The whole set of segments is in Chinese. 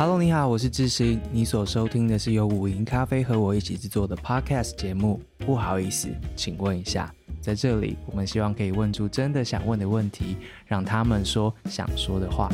Hello，你好，我是智行。你所收听的是由五营咖啡和我一起制作的 Podcast 节目。不好意思，请问一下，在这里，我们希望可以问出真的想问的问题，让他们说想说的话。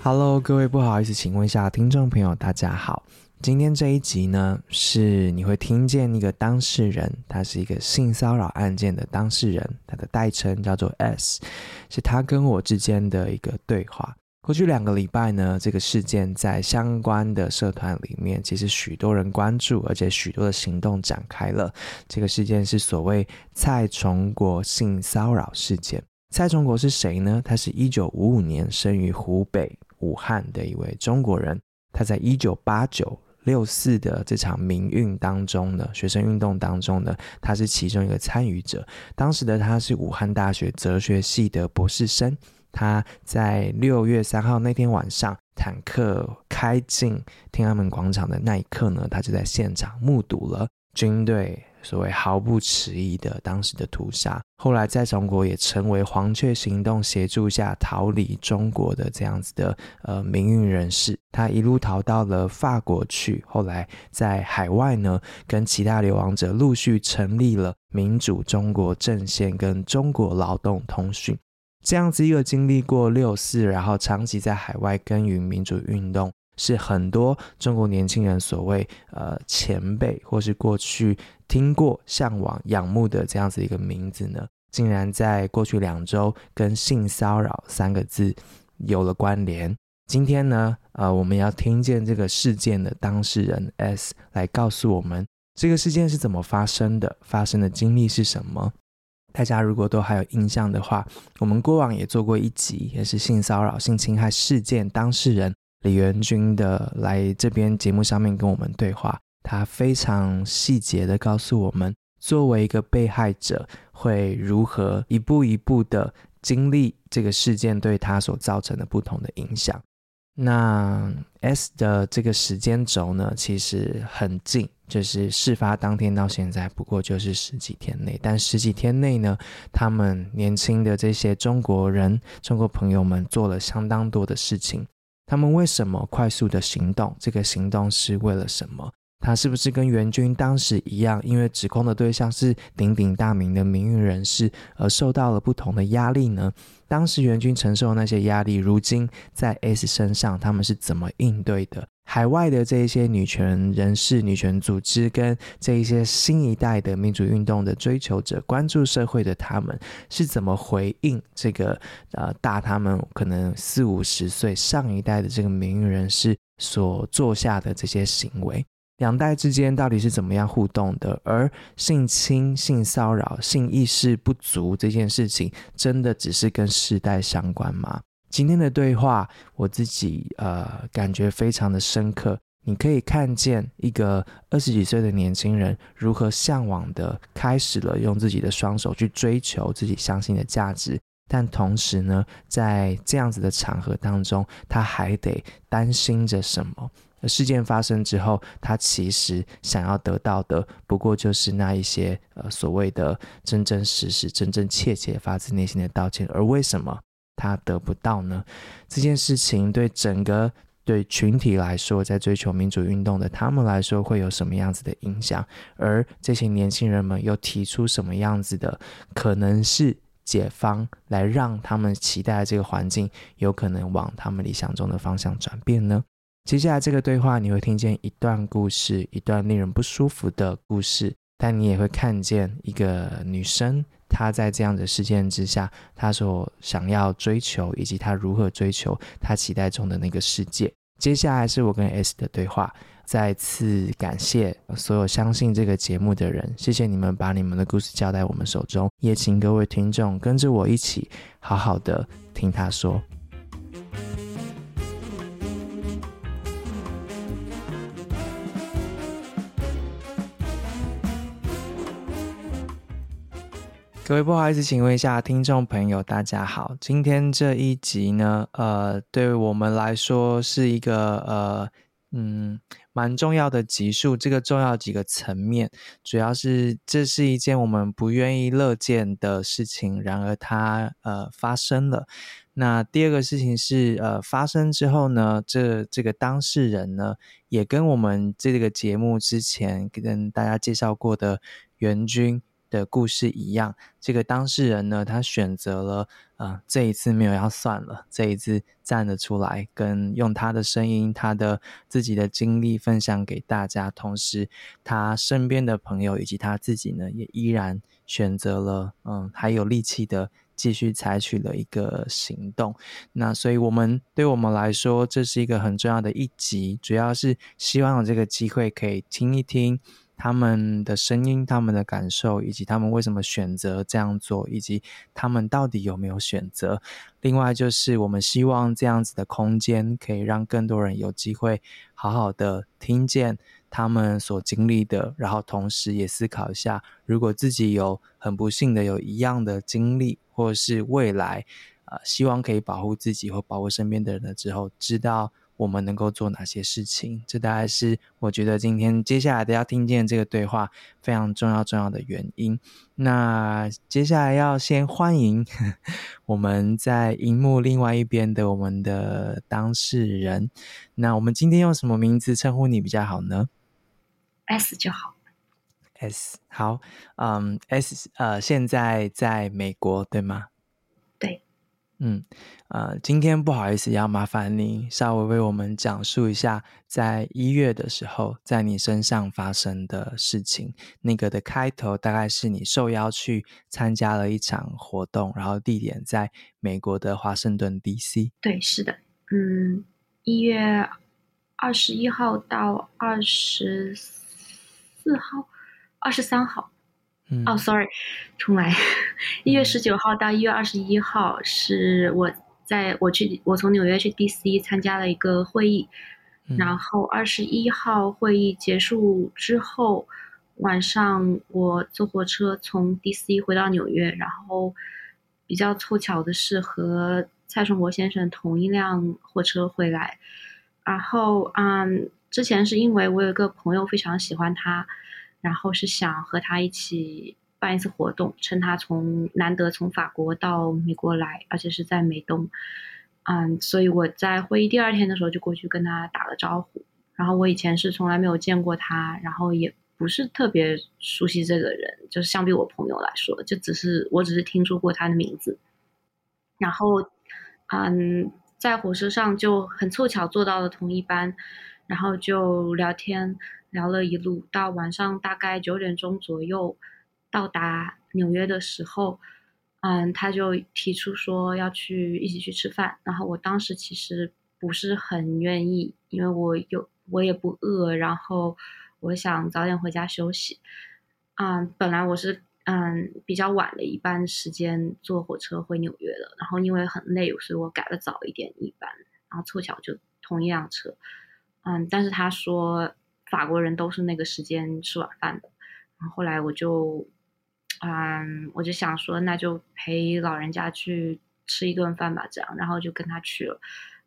Hello，各位，不好意思，请问一下，听众朋友，大家好。今天这一集呢，是你会听见一个当事人，他是一个性骚扰案件的当事人，他的代称叫做 S，是他跟我之间的一个对话。过去两个礼拜呢，这个事件在相关的社团里面，其实许多人关注，而且许多的行动展开了。这个事件是所谓蔡崇国性骚扰事件。蔡崇国是谁呢？他是一九五五年生于湖北武汉的一位中国人，他在一九八九。六四的这场民运当中呢，学生运动当中呢，他是其中一个参与者。当时的他是武汉大学哲学系的博士生。他在六月三号那天晚上，坦克开进天安门广场的那一刻呢，他就在现场目睹了军队。所谓毫不迟疑的当时的屠杀，后来在中国也成为黄雀行动协助下逃离中国的这样子的呃民运人士，他一路逃到了法国去，后来在海外呢，跟其他流亡者陆续成立了民主中国阵线跟中国劳动通讯，这样子一个经历过六四，然后长期在海外耕耘民主运动。是很多中国年轻人所谓呃前辈，或是过去听过、向往、仰慕的这样子一个名字呢，竟然在过去两周跟性骚扰三个字有了关联。今天呢，呃，我们要听见这个事件的当事人 S 来告诉我们这个事件是怎么发生的，发生的经历是什么。大家如果都还有印象的话，我们过往也做过一集，也是性骚扰、性侵害事件当事人。李元君的来这边节目上面跟我们对话，他非常细节的告诉我们，作为一个被害者会如何一步一步的经历这个事件对他所造成的不同的影响。那 S 的这个时间轴呢，其实很近，就是事发当天到现在不过就是十几天内，但十几天内呢，他们年轻的这些中国人、中国朋友们做了相当多的事情。他们为什么快速的行动？这个行动是为了什么？他是不是跟元军当时一样，因为指控的对象是鼎鼎大名的名誉人士，而受到了不同的压力呢？当时元军承受的那些压力，如今在 S 身上，他们是怎么应对的？海外的这一些女权人士、女权组织，跟这一些新一代的民主运动的追求者，关注社会的他们，是怎么回应这个呃大他们可能四五十岁上一代的这个名誉人士所做下的这些行为？两代之间到底是怎么样互动的？而性侵、性骚扰、性意识不足这件事情，真的只是跟世代相关吗？今天的对话，我自己呃感觉非常的深刻。你可以看见一个二十几岁的年轻人如何向往的开始了用自己的双手去追求自己相信的价值，但同时呢，在这样子的场合当中，他还得担心着什么？事件发生之后，他其实想要得到的，不过就是那一些呃所谓的真真实实、真真切切发自内心的道歉，而为什么？他得不到呢？这件事情对整个对群体来说，在追求民主运动的他们来说，会有什么样子的影响？而这些年轻人们又提出什么样子的可能是解方，来让他们期待的这个环境有可能往他们理想中的方向转变呢？接下来这个对话，你会听见一段故事，一段令人不舒服的故事，但你也会看见一个女生。她在这样的事件之下，她所想要追求，以及她如何追求她期待中的那个世界。接下来是我跟 S 的对话。再次感谢所有相信这个节目的人，谢谢你们把你们的故事交在我们手中，也请各位听众跟着我一起好好的听他说。各位不好意思，请问一下听众朋友，大家好。今天这一集呢，呃，对我们来说是一个呃嗯，蛮重要的集数，这个重要几个层面，主要是这是一件我们不愿意乐见的事情，然而它呃发生了。那第二个事情是呃发生之后呢，这这个当事人呢，也跟我们这个节目之前跟大家介绍过的袁军的故事一样，这个当事人呢，他选择了，呃，这一次没有要算了，这一次站了出来，跟用他的声音、他的自己的经历分享给大家，同时他身边的朋友以及他自己呢，也依然选择了，嗯，还有力气的继续采取了一个行动。那所以我们对我们来说，这是一个很重要的一集，主要是希望有这个机会可以听一听。他们的声音、他们的感受，以及他们为什么选择这样做，以及他们到底有没有选择。另外，就是我们希望这样子的空间，可以让更多人有机会好好的听见他们所经历的，然后同时也思考一下，如果自己有很不幸的有一样的经历，或是未来，呃，希望可以保护自己或保护身边的人了之后，知道。我们能够做哪些事情？这大概是我觉得今天接下来的要听见这个对话非常重要重要的原因。那接下来要先欢迎 我们在荧幕另外一边的我们的当事人。那我们今天用什么名字称呼你比较好呢？S 就好。S 好，嗯，S 呃，现在在美国对吗？嗯，呃，今天不好意思，要麻烦你稍微为我们讲述一下，在一月的时候，在你身上发生的事情。那个的开头大概是你受邀去参加了一场活动，然后地点在美国的华盛顿 DC。对，是的，嗯，一月二十一号到二十四号，二十三号。哦、嗯 oh,，sorry，重来。一月十九号到一月二十一号是我在我去我从纽约去 DC 参加了一个会议，嗯、然后二十一号会议结束之后，晚上我坐火车从 DC 回到纽约，然后比较凑巧的是和蔡崇国先生同一辆火车回来，然后嗯，之前是因为我有一个朋友非常喜欢他。然后是想和他一起办一次活动，趁他从难得从法国到美国来，而且是在美东，嗯，所以我在会议第二天的时候就过去跟他打了招呼。然后我以前是从来没有见过他，然后也不是特别熟悉这个人，就是相比我朋友来说，就只是我只是听说过他的名字。然后，嗯，在火车上就很凑巧坐到了同一班，然后就聊天。聊了一路到晚上大概九点钟左右到达纽约的时候，嗯，他就提出说要去一起去吃饭。然后我当时其实不是很愿意，因为我有我也不饿，然后我想早点回家休息。嗯，本来我是嗯比较晚的一班时间坐火车回纽约的，然后因为很累，所以我改了早一点一班，然后凑巧就同一辆车。嗯，但是他说。法国人都是那个时间吃晚饭的，然后后来我就，嗯，我就想说，那就陪老人家去吃一顿饭吧，这样，然后就跟他去了，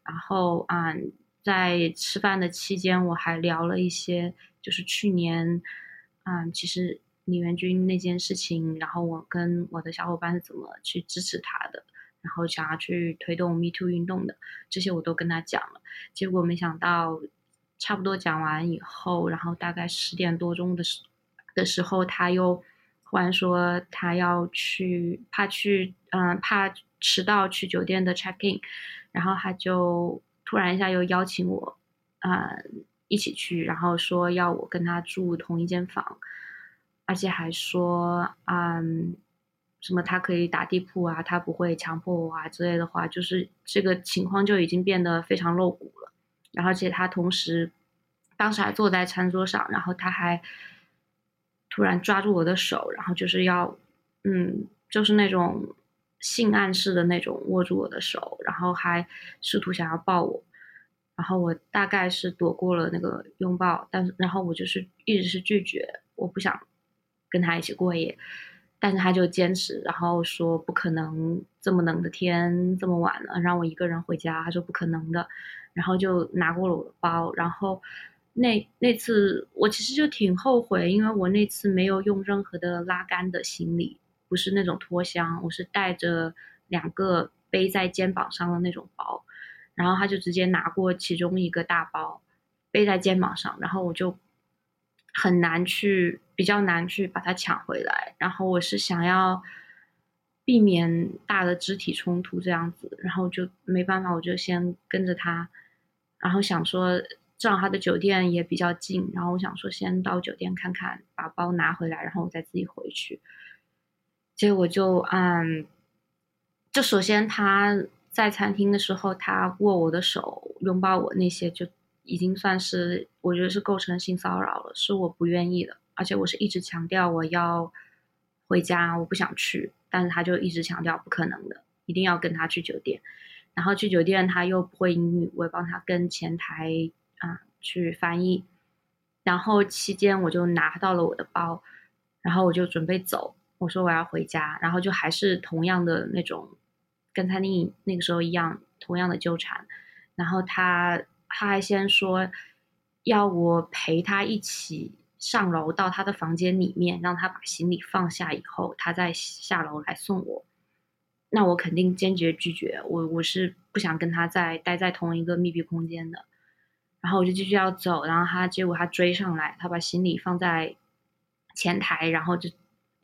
然后，嗯，在吃饭的期间，我还聊了一些，就是去年，嗯，其实李元君那件事情，然后我跟我的小伙伴是怎么去支持他的，然后想要去推动 Me Too 运动的，这些我都跟他讲了，结果没想到。差不多讲完以后，然后大概十点多钟的时的时候，他又忽然说他要去，怕去，嗯，怕迟到去酒店的 check in，然后他就突然一下又邀请我，嗯，一起去，然后说要我跟他住同一间房，而且还说，嗯，什么他可以打地铺啊，他不会强迫我啊之类的话，就是这个情况就已经变得非常露骨了。然后，而且他同时，当时还坐在餐桌上，然后他还突然抓住我的手，然后就是要，嗯，就是那种性暗示的那种握住我的手，然后还试图想要抱我，然后我大概是躲过了那个拥抱，但是然后我就是一直是拒绝，我不想跟他一起过夜，但是他就坚持，然后说不可能，这么冷的天，这么晚了，让我一个人回家，他说不可能的。然后就拿过了我的包，然后那那次我其实就挺后悔，因为我那次没有用任何的拉杆的行李，不是那种拖箱，我是带着两个背在肩膀上的那种包，然后他就直接拿过其中一个大包背在肩膀上，然后我就很难去，比较难去把它抢回来，然后我是想要。避免大的肢体冲突这样子，然后就没办法，我就先跟着他，然后想说，正好他的酒店也比较近，然后我想说先到酒店看看，把包拿回来，然后我再自己回去。结果就嗯，就首先他在餐厅的时候，他握我的手、拥抱我那些，就已经算是我觉得是构成性骚扰了，是我不愿意的，而且我是一直强调我要回家，我不想去。但是他就一直强调不可能的，一定要跟他去酒店，然后去酒店他又不会英语，我也帮他跟前台啊去翻译，然后期间我就拿到了我的包，然后我就准备走，我说我要回家，然后就还是同样的那种，跟他那那个时候一样，同样的纠缠，然后他他还先说要我陪他一起。上楼到他的房间里面，让他把行李放下以后，他再下楼来送我。那我肯定坚决拒绝，我我是不想跟他再待在同一个密闭空间的。然后我就继续要走，然后他结果他追上来，他把行李放在前台，然后就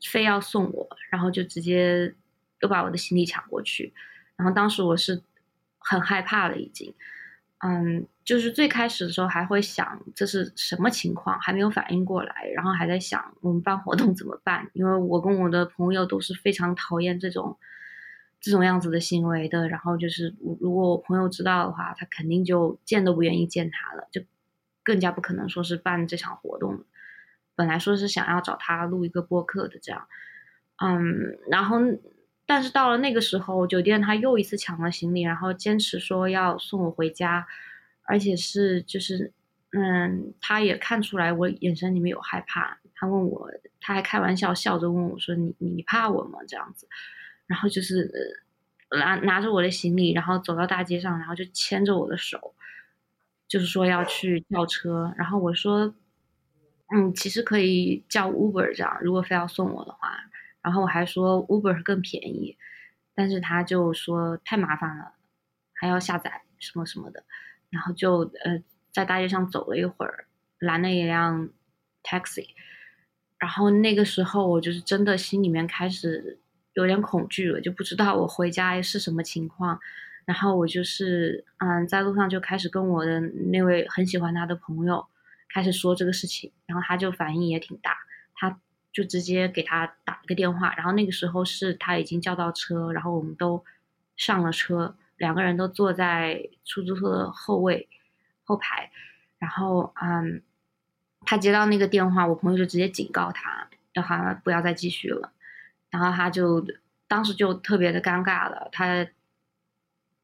非要送我，然后就直接又把我的行李抢过去。然后当时我是很害怕了，已经。嗯，就是最开始的时候还会想这是什么情况，还没有反应过来，然后还在想我们办活动怎么办？因为我跟我的朋友都是非常讨厌这种这种样子的行为的。然后就是，如果我朋友知道的话，他肯定就见都不愿意见他了，就更加不可能说是办这场活动。本来说是想要找他录一个播客的这样，嗯，然后。但是到了那个时候，酒店他又一次抢了行李，然后坚持说要送我回家，而且是就是，嗯，他也看出来我眼神里面有害怕，他问我，他还开玩笑笑着问我说：“你你怕我吗？”这样子，然后就是拿拿着我的行李，然后走到大街上，然后就牵着我的手，就是说要去叫车，然后我说：“嗯，其实可以叫 Uber 这样，如果非要送我的话。”然后我还说 Uber 更便宜，但是他就说太麻烦了，还要下载什么什么的，然后就呃在大街上走了一会儿，拦了一辆 taxi，然后那个时候我就是真的心里面开始有点恐惧了，就不知道我回家是什么情况，然后我就是嗯在路上就开始跟我的那位很喜欢他的朋友开始说这个事情，然后他就反应也挺大，他。就直接给他打了个电话，然后那个时候是他已经叫到车，然后我们都上了车，两个人都坐在出租车的后位后排，然后嗯，他接到那个电话，我朋友就直接警告他，让他不要再继续了，然后他就当时就特别的尴尬了，他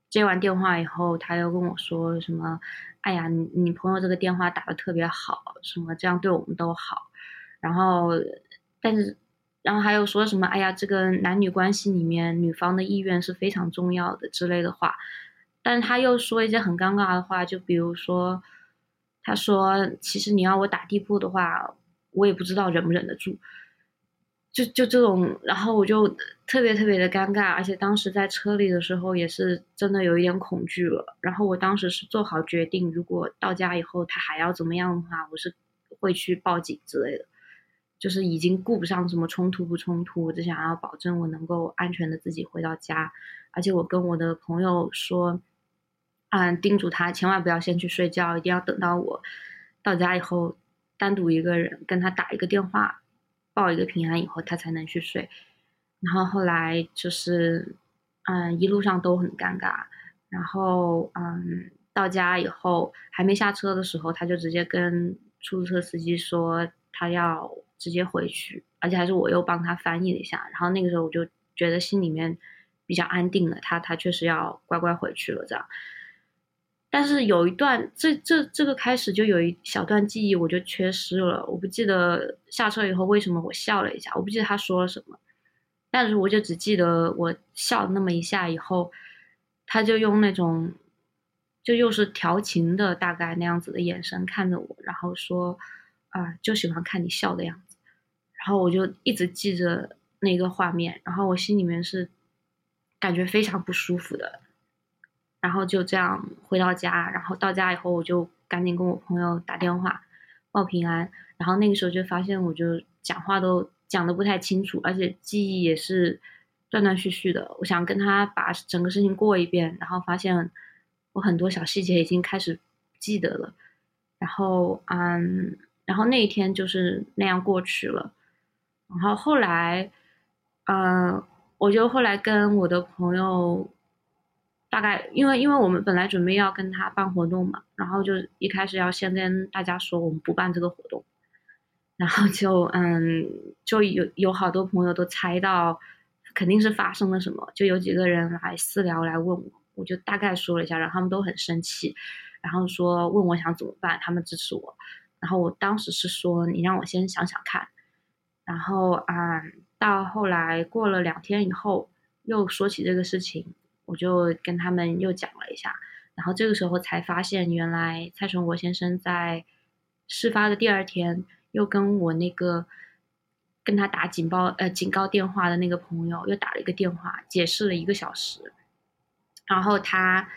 接完电话以后，他又跟我说什么，哎呀，你你朋友这个电话打的特别好，什么这样对我们都好，然后。但是，然后还有说什么？哎呀，这个男女关系里面，女方的意愿是非常重要的之类的话。但是他又说一些很尴尬的话，就比如说，他说：“其实你要我打地铺的话，我也不知道忍不忍得住。”就就这种，然后我就特别特别的尴尬，而且当时在车里的时候也是真的有一点恐惧了。然后我当时是做好决定，如果到家以后他还要怎么样的话，我是会去报警之类的。就是已经顾不上什么冲突不冲突，我只想要保证我能够安全的自己回到家，而且我跟我的朋友说，嗯，叮嘱他千万不要先去睡觉，一定要等到我到家以后，单独一个人跟他打一个电话，报一个平安以后，他才能去睡。然后后来就是，嗯，一路上都很尴尬。然后，嗯，到家以后还没下车的时候，他就直接跟出租车司机说他要。直接回去，而且还是我又帮他翻译了一下，然后那个时候我就觉得心里面比较安定了，他他确实要乖乖回去了这样。但是有一段，这这这个开始就有一小段记忆我就缺失了，我不记得下车以后为什么我笑了一下，我不记得他说了什么，但是我就只记得我笑那么一下以后，他就用那种就又是调情的大概那样子的眼神看着我，然后说啊，就喜欢看你笑的样子。然后我就一直记着那个画面，然后我心里面是感觉非常不舒服的。然后就这样回到家，然后到家以后我就赶紧跟我朋友打电话报平安。然后那个时候就发现我就讲话都讲得不太清楚，而且记忆也是断断续续的。我想跟他把整个事情过一遍，然后发现我很多小细节已经开始记得了。然后嗯，然后那一天就是那样过去了。然后后来，呃，我就后来跟我的朋友，大概因为因为我们本来准备要跟他办活动嘛，然后就一开始要先跟大家说我们不办这个活动，然后就嗯，就有有好多朋友都猜到肯定是发生了什么，就有几个人来私聊来问我，我就大概说了一下，然后他们都很生气，然后说问我想怎么办，他们支持我，然后我当时是说你让我先想想看。然后啊、嗯，到后来过了两天以后，又说起这个事情，我就跟他们又讲了一下。然后这个时候才发现，原来蔡崇国先生在事发的第二天，又跟我那个跟他打警报呃警告电话的那个朋友又打了一个电话，解释了一个小时。然后他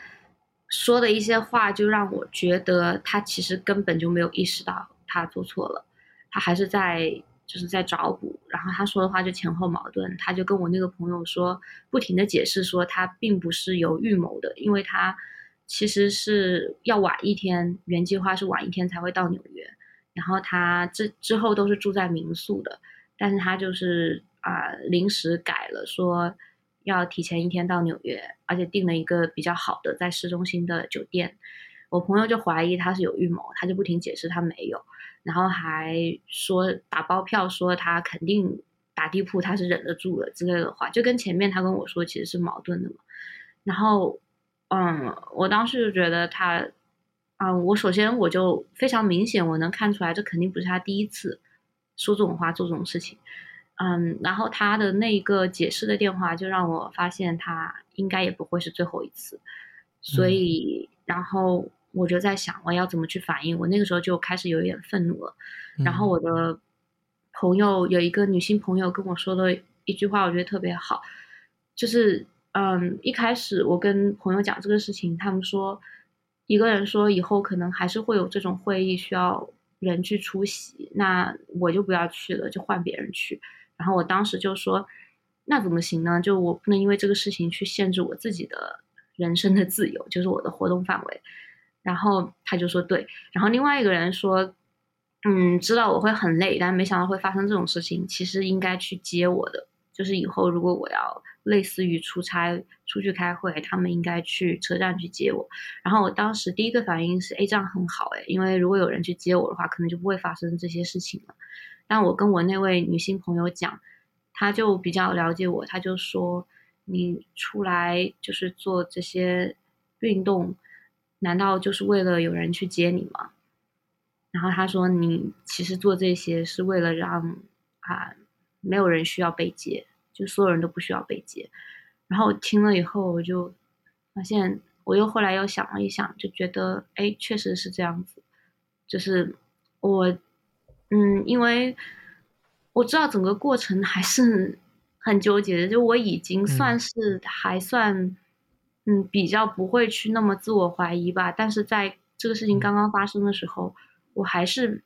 说的一些话，就让我觉得他其实根本就没有意识到他做错了，他还是在。就是在找补，然后他说的话就前后矛盾，他就跟我那个朋友说，不停的解释说他并不是有预谋的，因为他其实是要晚一天，原计划是晚一天才会到纽约，然后他之之后都是住在民宿的，但是他就是啊、临时改了，说要提前一天到纽约，而且订了一个比较好的在市中心的酒店，我朋友就怀疑他是有预谋，他就不停解释他没有。然后还说打包票，说他肯定打地铺，他是忍得住的之类的话，就跟前面他跟我说其实是矛盾的嘛。然后，嗯，我当时就觉得他，啊、嗯，我首先我就非常明显，我能看出来，这肯定不是他第一次说这种话做这种事情。嗯，然后他的那个解释的电话就让我发现他应该也不会是最后一次，所以，嗯、然后。我就在想，我要怎么去反应？我那个时候就开始有一点愤怒了。然后我的朋友有一个女性朋友跟我说的一句话，我觉得特别好，就是嗯，一开始我跟朋友讲这个事情，他们说一个人说以后可能还是会有这种会议需要人去出席，那我就不要去了，就换别人去。然后我当时就说，那怎么行呢？就我不能因为这个事情去限制我自己的人生的自由，就是我的活动范围。然后他就说对，然后另外一个人说，嗯，知道我会很累，但没想到会发生这种事情。其实应该去接我的，就是以后如果我要类似于出差出去开会，他们应该去车站去接我。然后我当时第一个反应是，哎，这样很好，哎，因为如果有人去接我的话，可能就不会发生这些事情了。但我跟我那位女性朋友讲，她就比较了解我，她就说，你出来就是做这些运动。难道就是为了有人去接你吗？然后他说：“你其实做这些是为了让啊，没有人需要被接，就所有人都不需要被接。”然后我听了以后，我就发现，我又后来又想了一想，就觉得，哎，确实是这样子。就是我，嗯，因为我知道整个过程还是很纠结的，就我已经算是还算。嗯嗯，比较不会去那么自我怀疑吧，但是在这个事情刚刚发生的时候，我还是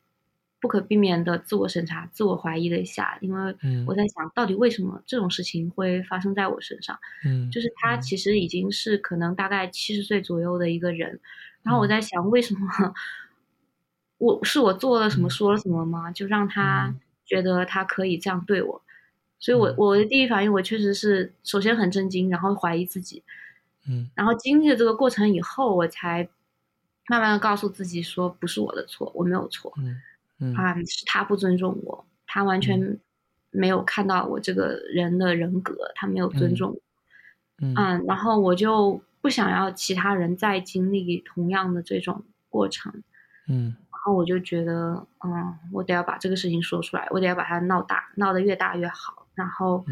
不可避免的自我审查、自我怀疑了一下，因为我在想到底为什么这种事情会发生在我身上。嗯，就是他其实已经是可能大概七十岁左右的一个人，然后我在想为什么我是我做了什么、说了什么吗？就让他觉得他可以这样对我，所以我我的第一反应我确实是首先很震惊，然后怀疑自己。嗯，然后经历了这个过程以后，我才慢慢的告诉自己说，不是我的错，我没有错，嗯嗯。啊，是他不尊重我，他完全没有看到我这个人的人格，他没有尊重我，嗯，啊，然后我就不想要其他人再经历同样的这种过程，嗯，然后我就觉得，嗯，我得要把这个事情说出来，我得要把它闹大，闹得越大越好，然后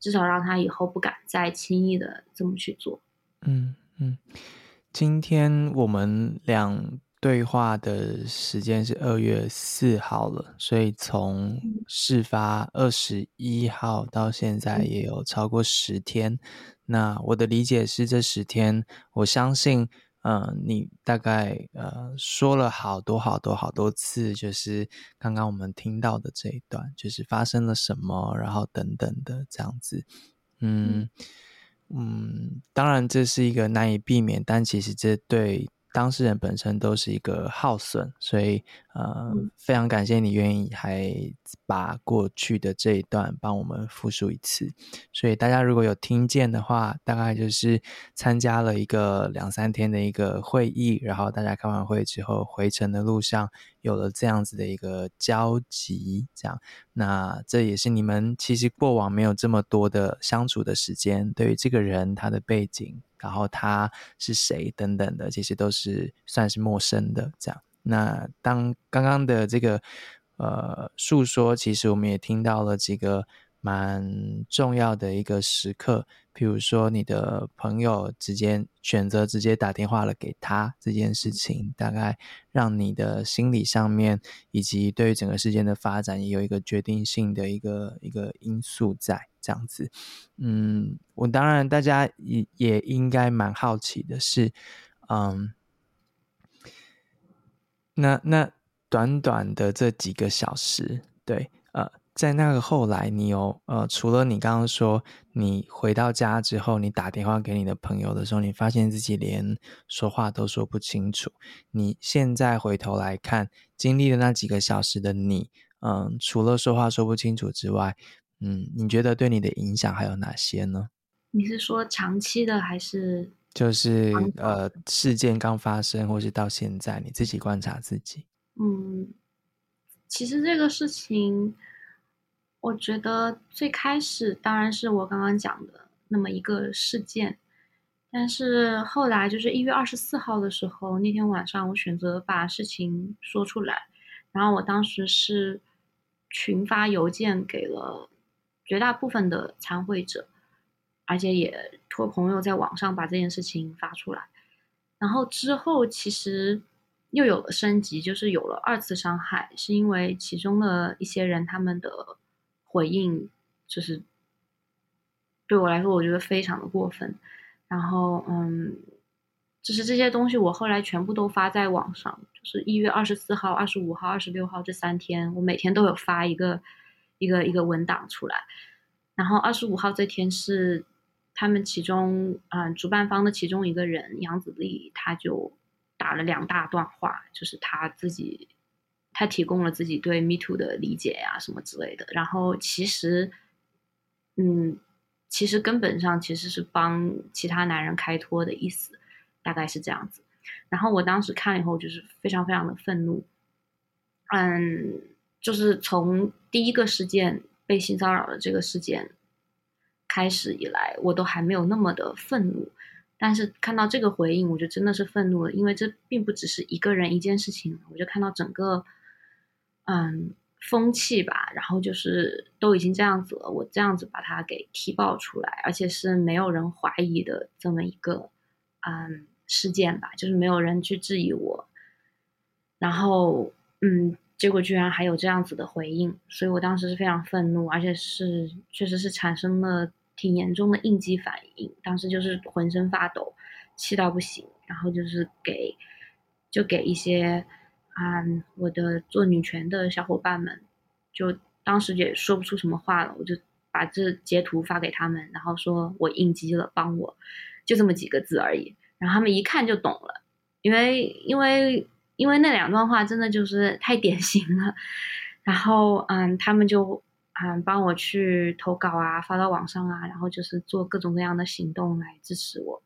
至少让他以后不敢再轻易的这么去做。嗯嗯，今天我们俩对话的时间是二月四号了，所以从事发二十一号到现在也有超过十天。那我的理解是，这十天，我相信，嗯、呃，你大概呃说了好多好多好多次，就是刚刚我们听到的这一段，就是发生了什么，然后等等的这样子，嗯。嗯，嗯当然这是一个难以避免，但其实这对当事人本身都是一个耗损，所以呃，非常感谢你愿意还把过去的这一段帮我们复述一次。所以大家如果有听见的话，大概就是参加了一个两三天的一个会议，然后大家开完会之后回程的路上有了这样子的一个交集，这样。那这也是你们其实过往没有这么多的相处的时间，对于这个人他的背景。然后他是谁等等的，其实都是算是陌生的这样。那当刚刚的这个呃诉说，其实我们也听到了几个蛮重要的一个时刻，比如说你的朋友直接选择直接打电话了给他这件事情，大概让你的心理上面以及对于整个事件的发展也有一个决定性的一个一个因素在。这样子，嗯，我当然大家也也应该蛮好奇的是，嗯，那那短短的这几个小时，对，呃，在那个后来，你有呃，除了你刚刚说你回到家之后，你打电话给你的朋友的时候，你发现自己连说话都说不清楚。你现在回头来看，经历了那几个小时的你，嗯，除了说话说不清楚之外，嗯，你觉得对你的影响还有哪些呢？你是说长期的还是？就是呃，事件刚发生，或是到现在，你自己观察自己。嗯，其实这个事情，我觉得最开始当然是我刚刚讲的那么一个事件，但是后来就是一月二十四号的时候，那天晚上我选择把事情说出来，然后我当时是群发邮件给了。绝大部分的参会者，而且也托朋友在网上把这件事情发出来，然后之后其实又有了升级，就是有了二次伤害，是因为其中的一些人他们的回应就是对我来说，我觉得非常的过分。然后，嗯，就是这些东西我后来全部都发在网上，就是一月二十四号、二十五号、二十六号这三天，我每天都有发一个。一个一个文档出来，然后二十五号这天是他们其中嗯、主办方的其中一个人杨子丽，他就打了两大段话，就是他自己他提供了自己对 Me Too 的理解呀、啊、什么之类的，然后其实嗯其实根本上其实是帮其他男人开脱的意思，大概是这样子。然后我当时看了以后就是非常非常的愤怒，嗯。就是从第一个事件被性骚扰的这个事件开始以来，我都还没有那么的愤怒，但是看到这个回应，我就真的是愤怒了，因为这并不只是一个人一件事情，我就看到整个嗯风气吧，然后就是都已经这样子了，我这样子把它给踢爆出来，而且是没有人怀疑的这么一个嗯事件吧，就是没有人去质疑我，然后嗯。结果居然还有这样子的回应，所以我当时是非常愤怒，而且是确实是产生了挺严重的应激反应。当时就是浑身发抖，气到不行，然后就是给就给一些、嗯、我的做女权的小伙伴们，就当时也说不出什么话了，我就把这截图发给他们，然后说我应激了，帮我，就这么几个字而已。然后他们一看就懂了，因为因为。因为那两段话真的就是太典型了，然后嗯，他们就嗯帮我去投稿啊，发到网上啊，然后就是做各种各样的行动来支持我。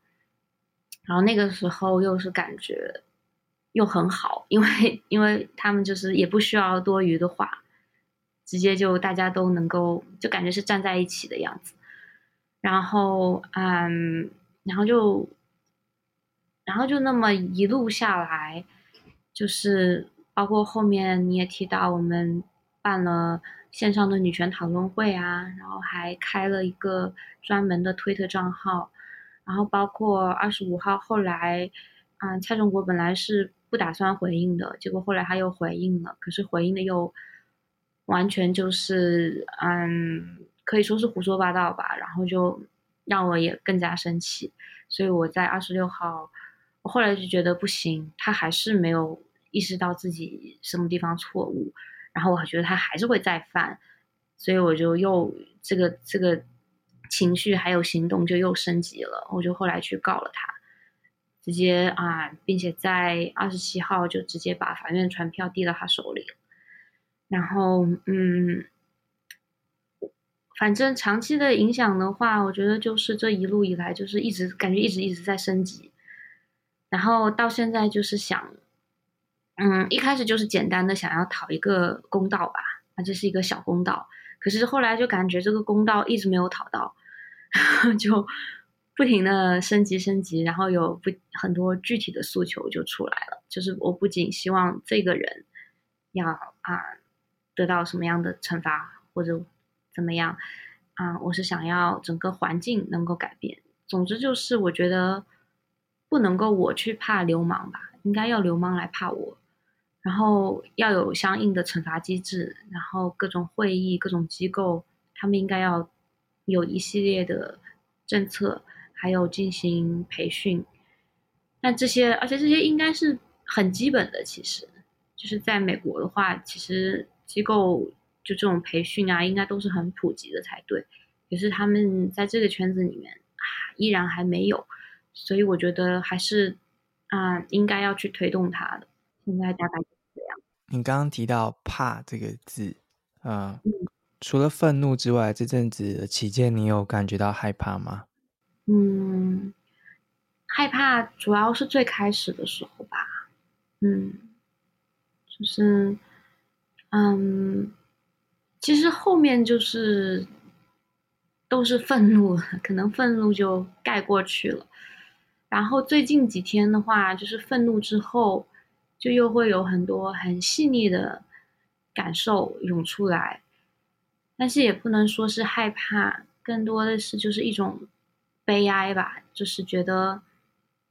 然后那个时候又是感觉又很好，因为 因为他们就是也不需要多余的话，直接就大家都能够就感觉是站在一起的样子。然后嗯，然后就然后就那么一路下来。就是包括后面你也提到，我们办了线上的女权讨论会啊，然后还开了一个专门的推特账号，然后包括二十五号后来嗯、蔡中国本来是不打算回应的，结果后来他又回应了，可是回应的又完全就是嗯，可以说是胡说八道吧，然后就让我也更加生气，所以我在二十六号，我后来就觉得不行，他还是没有意识到自己什么地方错误，然后我觉得他还是会再犯，所以我就又这个这个。情绪还有行动就又升级了，我就后来去告了他，直接啊，并且在二十七号就直接把法院传票递到他手里。然后，嗯，反正长期的影响的话，我觉得就是这一路以来就是一直感觉一直一直在升级，然后到现在就是想，嗯，一开始就是简单的想要讨一个公道吧，那这是一个小公道，可是后来就感觉这个公道一直没有讨到。就不停的升级升级，然后有不很多具体的诉求就出来了。就是我不仅希望这个人要啊得到什么样的惩罚或者怎么样啊，我是想要整个环境能够改变。总之就是我觉得不能够我去怕流氓吧，应该要流氓来怕我。然后要有相应的惩罚机制，然后各种会议、各种机构，他们应该要。有一系列的政策，还有进行培训，那这些，而且这些应该是很基本的。其实，就是在美国的话，其实机构就这种培训啊，应该都是很普及的才对。可是他们在这个圈子里面啊，依然还没有，所以我觉得还是啊，应该要去推动它的。现在大概就是这样。你刚刚提到“怕”这个字，啊。嗯除了愤怒之外，这阵子的期间，你有感觉到害怕吗？嗯，害怕主要是最开始的时候吧。嗯，就是，嗯，其实后面就是都是愤怒，可能愤怒就盖过去了。然后最近几天的话，就是愤怒之后，就又会有很多很细腻的感受涌出来。但是也不能说是害怕，更多的是就是一种悲哀吧，就是觉得，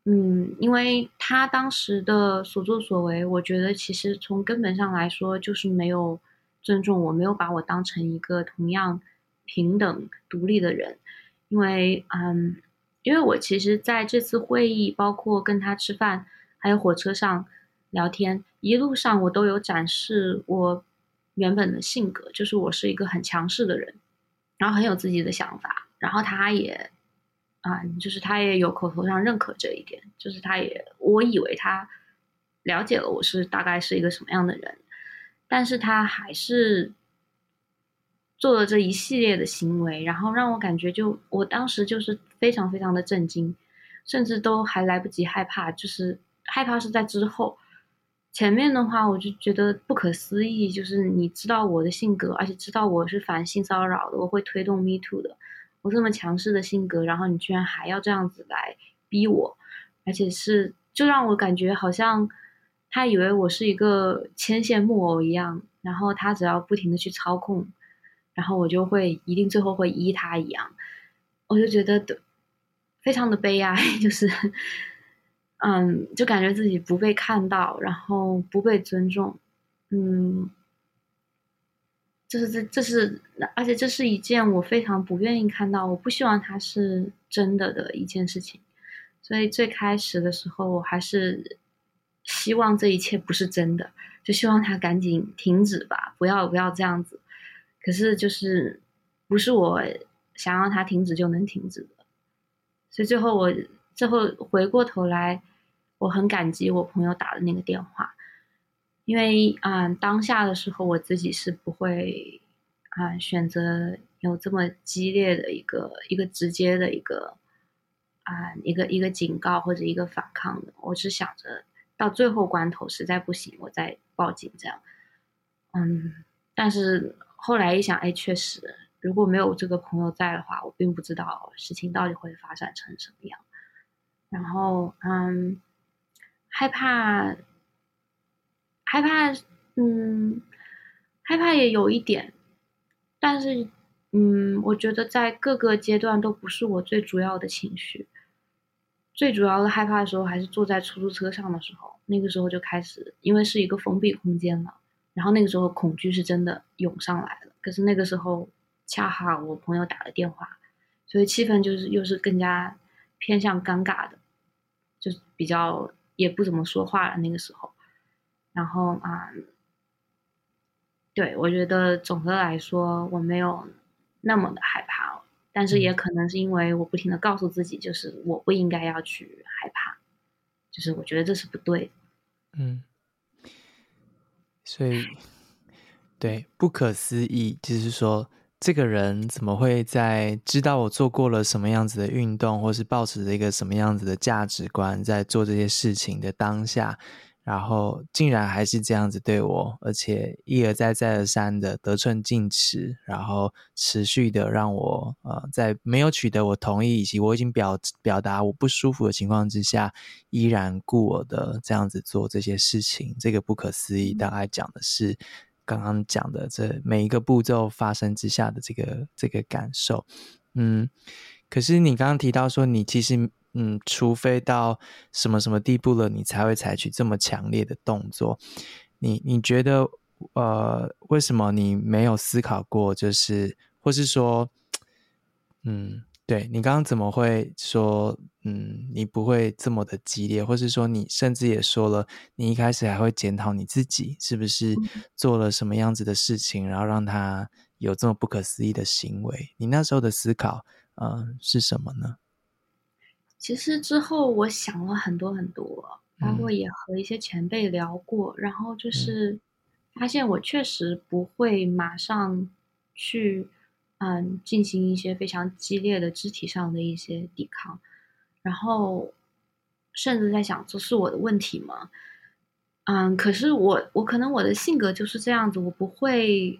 嗯，因为他当时的所作所为，我觉得其实从根本上来说就是没有尊重我，没有把我当成一个同样平等独立的人，因为，嗯，因为我其实在这次会议，包括跟他吃饭，还有火车上聊天，一路上我都有展示我。原本的性格就是我是一个很强势的人，然后很有自己的想法，然后他也，啊，就是他也有口头上认可这一点，就是他也，我以为他了解了我是大概是一个什么样的人，但是他还是做了这一系列的行为，然后让我感觉就我当时就是非常非常的震惊，甚至都还来不及害怕，就是害怕是在之后。前面的话，我就觉得不可思议，就是你知道我的性格，而且知道我是反性骚扰的，我会推动 Me Too 的，我这么强势的性格，然后你居然还要这样子来逼我，而且是就让我感觉好像他以为我是一个牵线木偶一样，然后他只要不停的去操控，然后我就会一定最后会依他一样，我就觉得非常的悲哀，就是。嗯，就感觉自己不被看到，然后不被尊重，嗯，这是这这是，而且这是一件我非常不愿意看到，我不希望它是真的的一件事情，所以最开始的时候，我还是希望这一切不是真的，就希望他赶紧停止吧，不要不要这样子，可是就是不是我想让他停止就能停止的，所以最后我。最后回过头来，我很感激我朋友打的那个电话，因为啊、嗯，当下的时候我自己是不会啊、选择有这么激烈的一个一个直接的一个啊、一个一个警告或者一个反抗的，我是想着到最后关头实在不行，我再报警这样。嗯，但是后来一想，哎，确实如果没有这个朋友在的话，我并不知道事情到底会发展成什么样。然后，嗯，害怕，害怕，嗯，害怕也有一点，但是，嗯，我觉得在各个阶段都不是我最主要的情绪。最主要的害怕的时候还是坐在出租车上的时候，那个时候就开始，因为是一个封闭空间了，然后那个时候恐惧是真的涌上来了。可是那个时候恰好我朋友打了电话，所以气氛就是又是更加偏向尴尬的，就是比较也不怎么说话了那个时候。然后啊、嗯，对，我觉得总的来说我没有那么的害怕。但是也可能是因为我不停的告诉自己，就是我不应该要去害怕，就是我觉得这是不对的。嗯，所以对，不可思议，就是说这个人怎么会在知道我做过了什么样子的运动，或是抱持着一个什么样子的价值观，在做这些事情的当下。然后竟然还是这样子对我，而且一而再再而三的得寸进尺，然后持续的让我呃在没有取得我同意以及我已经表表达我不舒服的情况之下，依然故我的这样子做这些事情，这个不可思议。大概讲的是刚刚讲的这每一个步骤发生之下的这个这个感受，嗯。可是你刚刚提到说你其实。嗯，除非到什么什么地步了，你才会采取这么强烈的动作。你你觉得，呃，为什么你没有思考过？就是，或是说，嗯，对，你刚刚怎么会说，嗯，你不会这么的激烈，或是说，你甚至也说了，你一开始还会检讨你自己是不是做了什么样子的事情，然后让他有这么不可思议的行为？你那时候的思考，呃，是什么呢？其实之后我想了很多很多，包括也和一些前辈聊过，嗯、然后就是发现我确实不会马上去嗯进行一些非常激烈的肢体上的一些抵抗，然后甚至在想这是我的问题吗？嗯，可是我我可能我的性格就是这样子，我不会。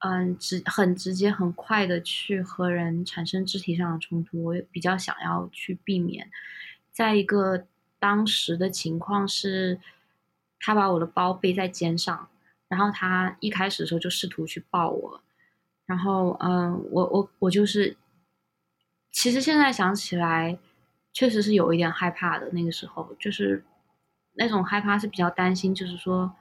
嗯，直很直接、很快的去和人产生肢体上的冲突，我也比较想要去避免。再一个，当时的情况是，他把我的包背在肩上，然后他一开始的时候就试图去抱我，然后嗯，我我我就是，其实现在想起来，确实是有一点害怕的。那个时候就是那种害怕是比较担心，就是说，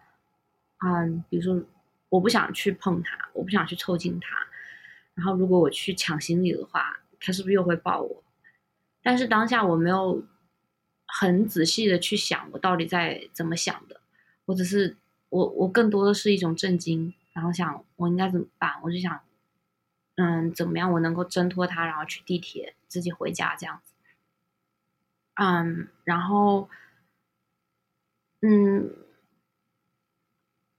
嗯，比如说。我不想去碰他，我不想去凑近他。然后，如果我去抢行李的话，他是不是又会抱我？但是当下我没有很仔细的去想，我到底在怎么想的。我只是我，我更多的是一种震惊，然后想我应该怎么办？我就想，嗯，怎么样我能够挣脱他，然后去地铁自己回家这样子。嗯，然后，嗯。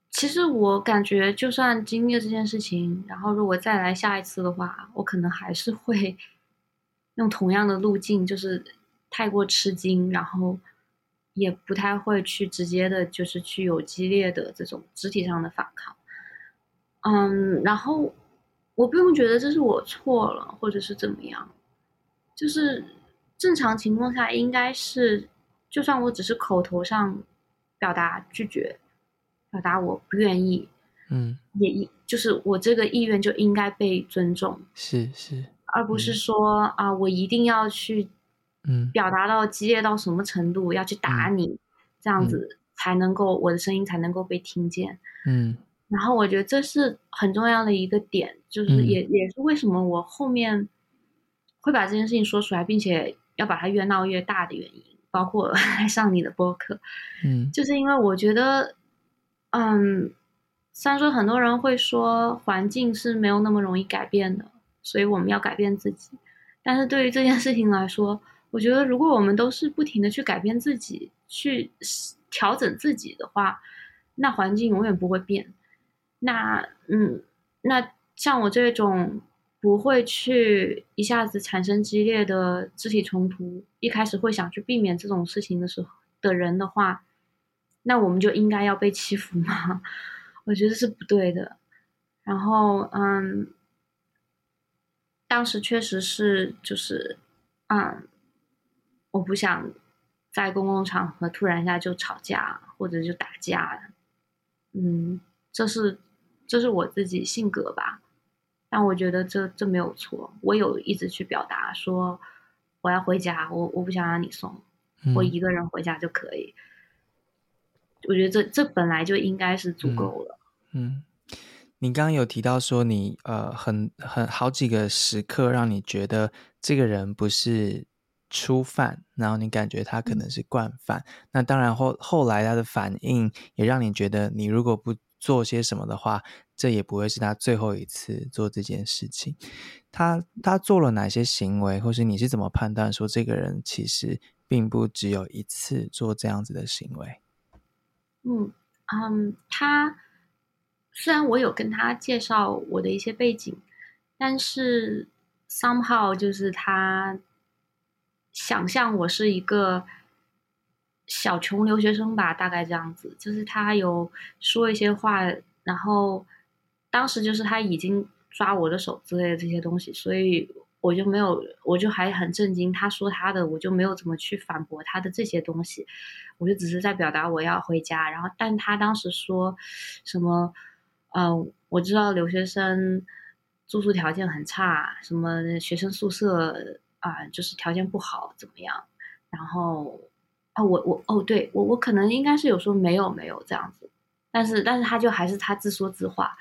其实我感觉，就算经历了这件事情，然后如果再来下一次的话，我可能还是会用同样的路径，就是太过吃惊，然后也不太会去直接的，就是去有激烈的这种肢体上的反抗。嗯，然后我不用觉得这是我错了，或者是怎么样，就是正常情况下应该是，就算我只是口头上表达拒绝。表达我不愿意，嗯，也意就是我这个意愿就应该被尊重，是是，而不是说、嗯、啊，我一定要去，嗯，表达到激烈到什么程度，嗯、要去打你，这样子才能够、嗯、我的声音才能够被听见，嗯，然后我觉得这是很重要的一个点，就是也、嗯、也是为什么我后面会把这件事情说出来，并且要把它越闹越大的原因，包括 来上你的播客，嗯，就是因为我觉得。嗯，虽然说很多人会说环境是没有那么容易改变的，所以我们要改变自己。但是对于这件事情来说，我觉得如果我们都是不停的去改变自己，去调整自己的话，那环境永远不会变。那嗯，那像我这种不会去一下子产生激烈的肢体冲突，一开始会想去避免这种事情的时候的人的话。那我们就应该要被欺负吗？我觉得是不对的。然后，嗯，当时确实是就是，嗯，我不想在公共场合突然一下就吵架或者就打架。嗯，这是这是我自己性格吧。但我觉得这这没有错。我有一直去表达说，我要回家，我我不想让你送，嗯、我一个人回家就可以。我觉得这这本来就应该是足够了。嗯，嗯，你刚刚有提到说你呃很很好几个时刻让你觉得这个人不是初犯，然后你感觉他可能是惯犯。嗯、那当然后后来他的反应也让你觉得你如果不做些什么的话，这也不会是他最后一次做这件事情。他他做了哪些行为，或是你是怎么判断说这个人其实并不只有一次做这样子的行为？嗯嗯，他虽然我有跟他介绍我的一些背景，但是 somehow 就是他想象我是一个小穷留学生吧，大概这样子。就是他有说一些话，然后当时就是他已经抓我的手之类的这些东西，所以。我就没有，我就还很震惊。他说他的，我就没有怎么去反驳他的这些东西，我就只是在表达我要回家。然后，但他当时说什么，嗯、我知道留学生住宿条件很差，什么学生宿舍啊、就是条件不好，怎么样？然后啊，我我哦，对我我可能应该是有说没有没有这样子，但是但是他就还是他自说自话。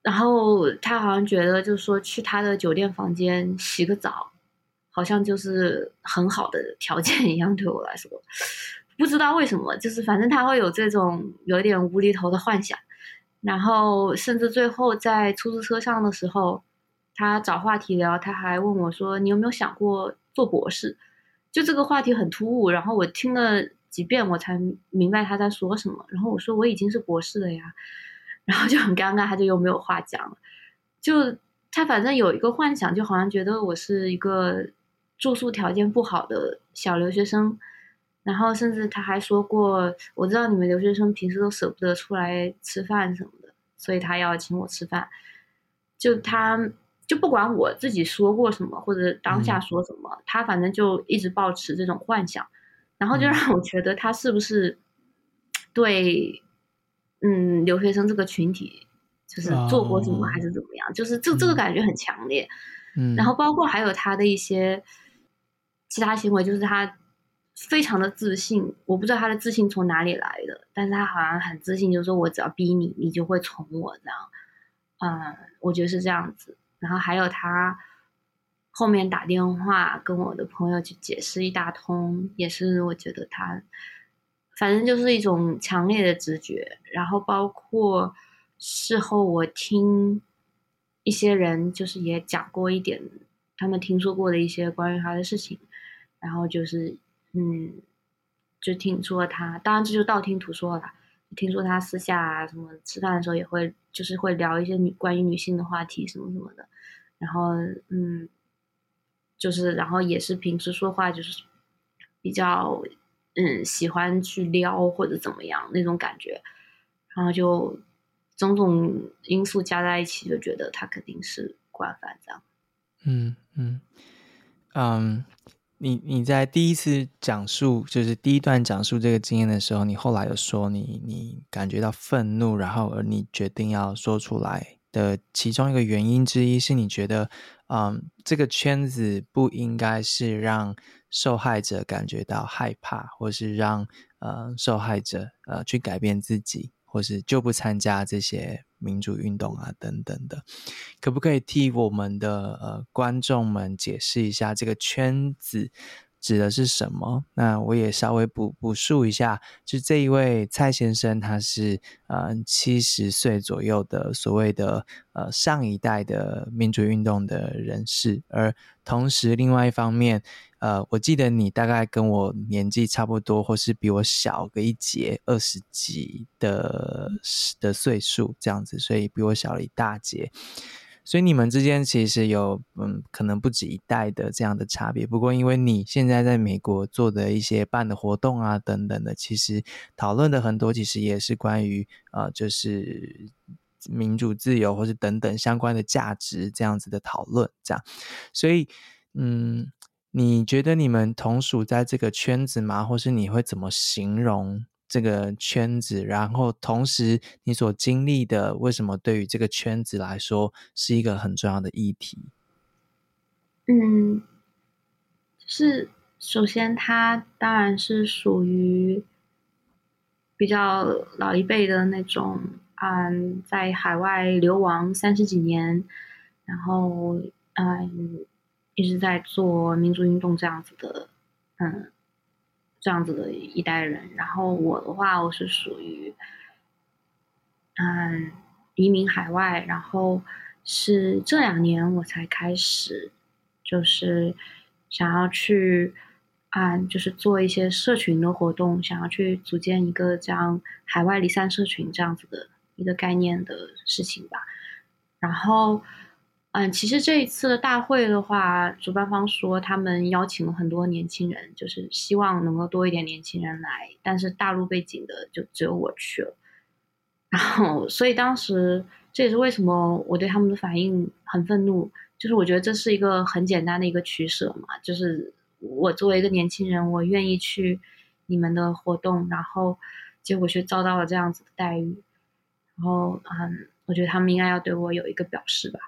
然后他好像觉得，就是说去他的酒店房间洗个澡，好像就是很好的条件一样。对我来说，不知道为什么，就是反正他会有这种有点无厘头的幻想。然后甚至最后在出租车上的时候，他找话题聊，他还问我说：“你有没有想过做博士？”就这个话题很突兀，然后我听了几遍，我才明白他在说什么。然后我说：“我已经是博士了呀。”然后就很尴尬，他就又没有话讲了。就他反正有一个幻想，就好像觉得我是一个住宿条件不好的小留学生。然后甚至他还说过，我知道你们留学生平时都舍不得出来吃饭什么的，所以他要请我吃饭。就他就不管我自己说过什么或者当下说什么，嗯、他反正就一直保持这种幻想，然后就让我觉得他是不是对。嗯，留学生这个群体就是做过什么还是怎么样？Oh, 就是这这个感觉很强烈。嗯，然后包括还有他的一些其他行为，就是他非常的自信，我不知道他的自信从哪里来的，但是他好像很自信，就是说我只要逼你，你就会从我这样。嗯，我觉得是这样子。然后还有他后面打电话跟我的朋友去解释一大通，也是我觉得他。反正就是一种强烈的直觉，然后包括事后我听一些人就是也讲过一点他们听说过的一些关于他的事情，然后就是嗯，就听说他，当然这就道听途说了，听说他私下啊什么吃饭的时候也会就是会聊一些女关于女性的话题什么什么的，然后嗯，就是然后也是平时说话就是比较。嗯，喜欢去撩或者怎么样那种感觉，然后就种种因素加在一起，就觉得他肯定是惯犯这样。嗯嗯嗯，你你在第一次讲述，就是第一段讲述这个经验的时候，你后来有说你你感觉到愤怒，然后而你决定要说出来的其中一个原因之一是你觉得，嗯，这个圈子不应该是让。受害者感觉到害怕，或是让呃受害者呃去改变自己，或是就不参加这些民主运动啊等等的，可不可以替我们的呃观众们解释一下这个圈子指的是什么？那我也稍微补补述一下，就这一位蔡先生，他是呃七十岁左右的所谓的呃上一代的民主运动的人士，而同时另外一方面，呃，我记得你大概跟我年纪差不多，或是比我小个一截，二十几的的岁数这样子，所以比我小了一大截。所以你们之间其实有嗯，可能不止一代的这样的差别。不过因为你现在在美国做的一些办的活动啊等等的，其实讨论的很多，其实也是关于呃，就是民主自由或是等等相关的价值这样子的讨论，这样。所以嗯，你觉得你们同属在这个圈子吗？或是你会怎么形容？这个圈子，然后同时你所经历的，为什么对于这个圈子来说是一个很重要的议题？嗯，是首先他当然是属于比较老一辈的那种，嗯，在海外流亡三十几年，然后嗯一直在做民族运动这样子的，嗯，这样子的一代人。然后我的话，我是属于嗯移民海外，然后是这两年我才开始。就是想要去啊，就是做一些社群的活动，想要去组建一个这样海外离散社群这样子的一个概念的事情吧。然后，嗯，其实这一次的大会的话，主办方说他们邀请了很多年轻人，就是希望能够多一点年轻人来，但是大陆背景的就只有我去了。然后，所以当时这也是为什么我对他们的反应很愤怒。就是我觉得这是一个很简单的一个取舍嘛，就是我作为一个年轻人，我愿意去你们的活动，然后结果却遭到了这样子的待遇，然后嗯，我觉得他们应该要对我有一个表示吧，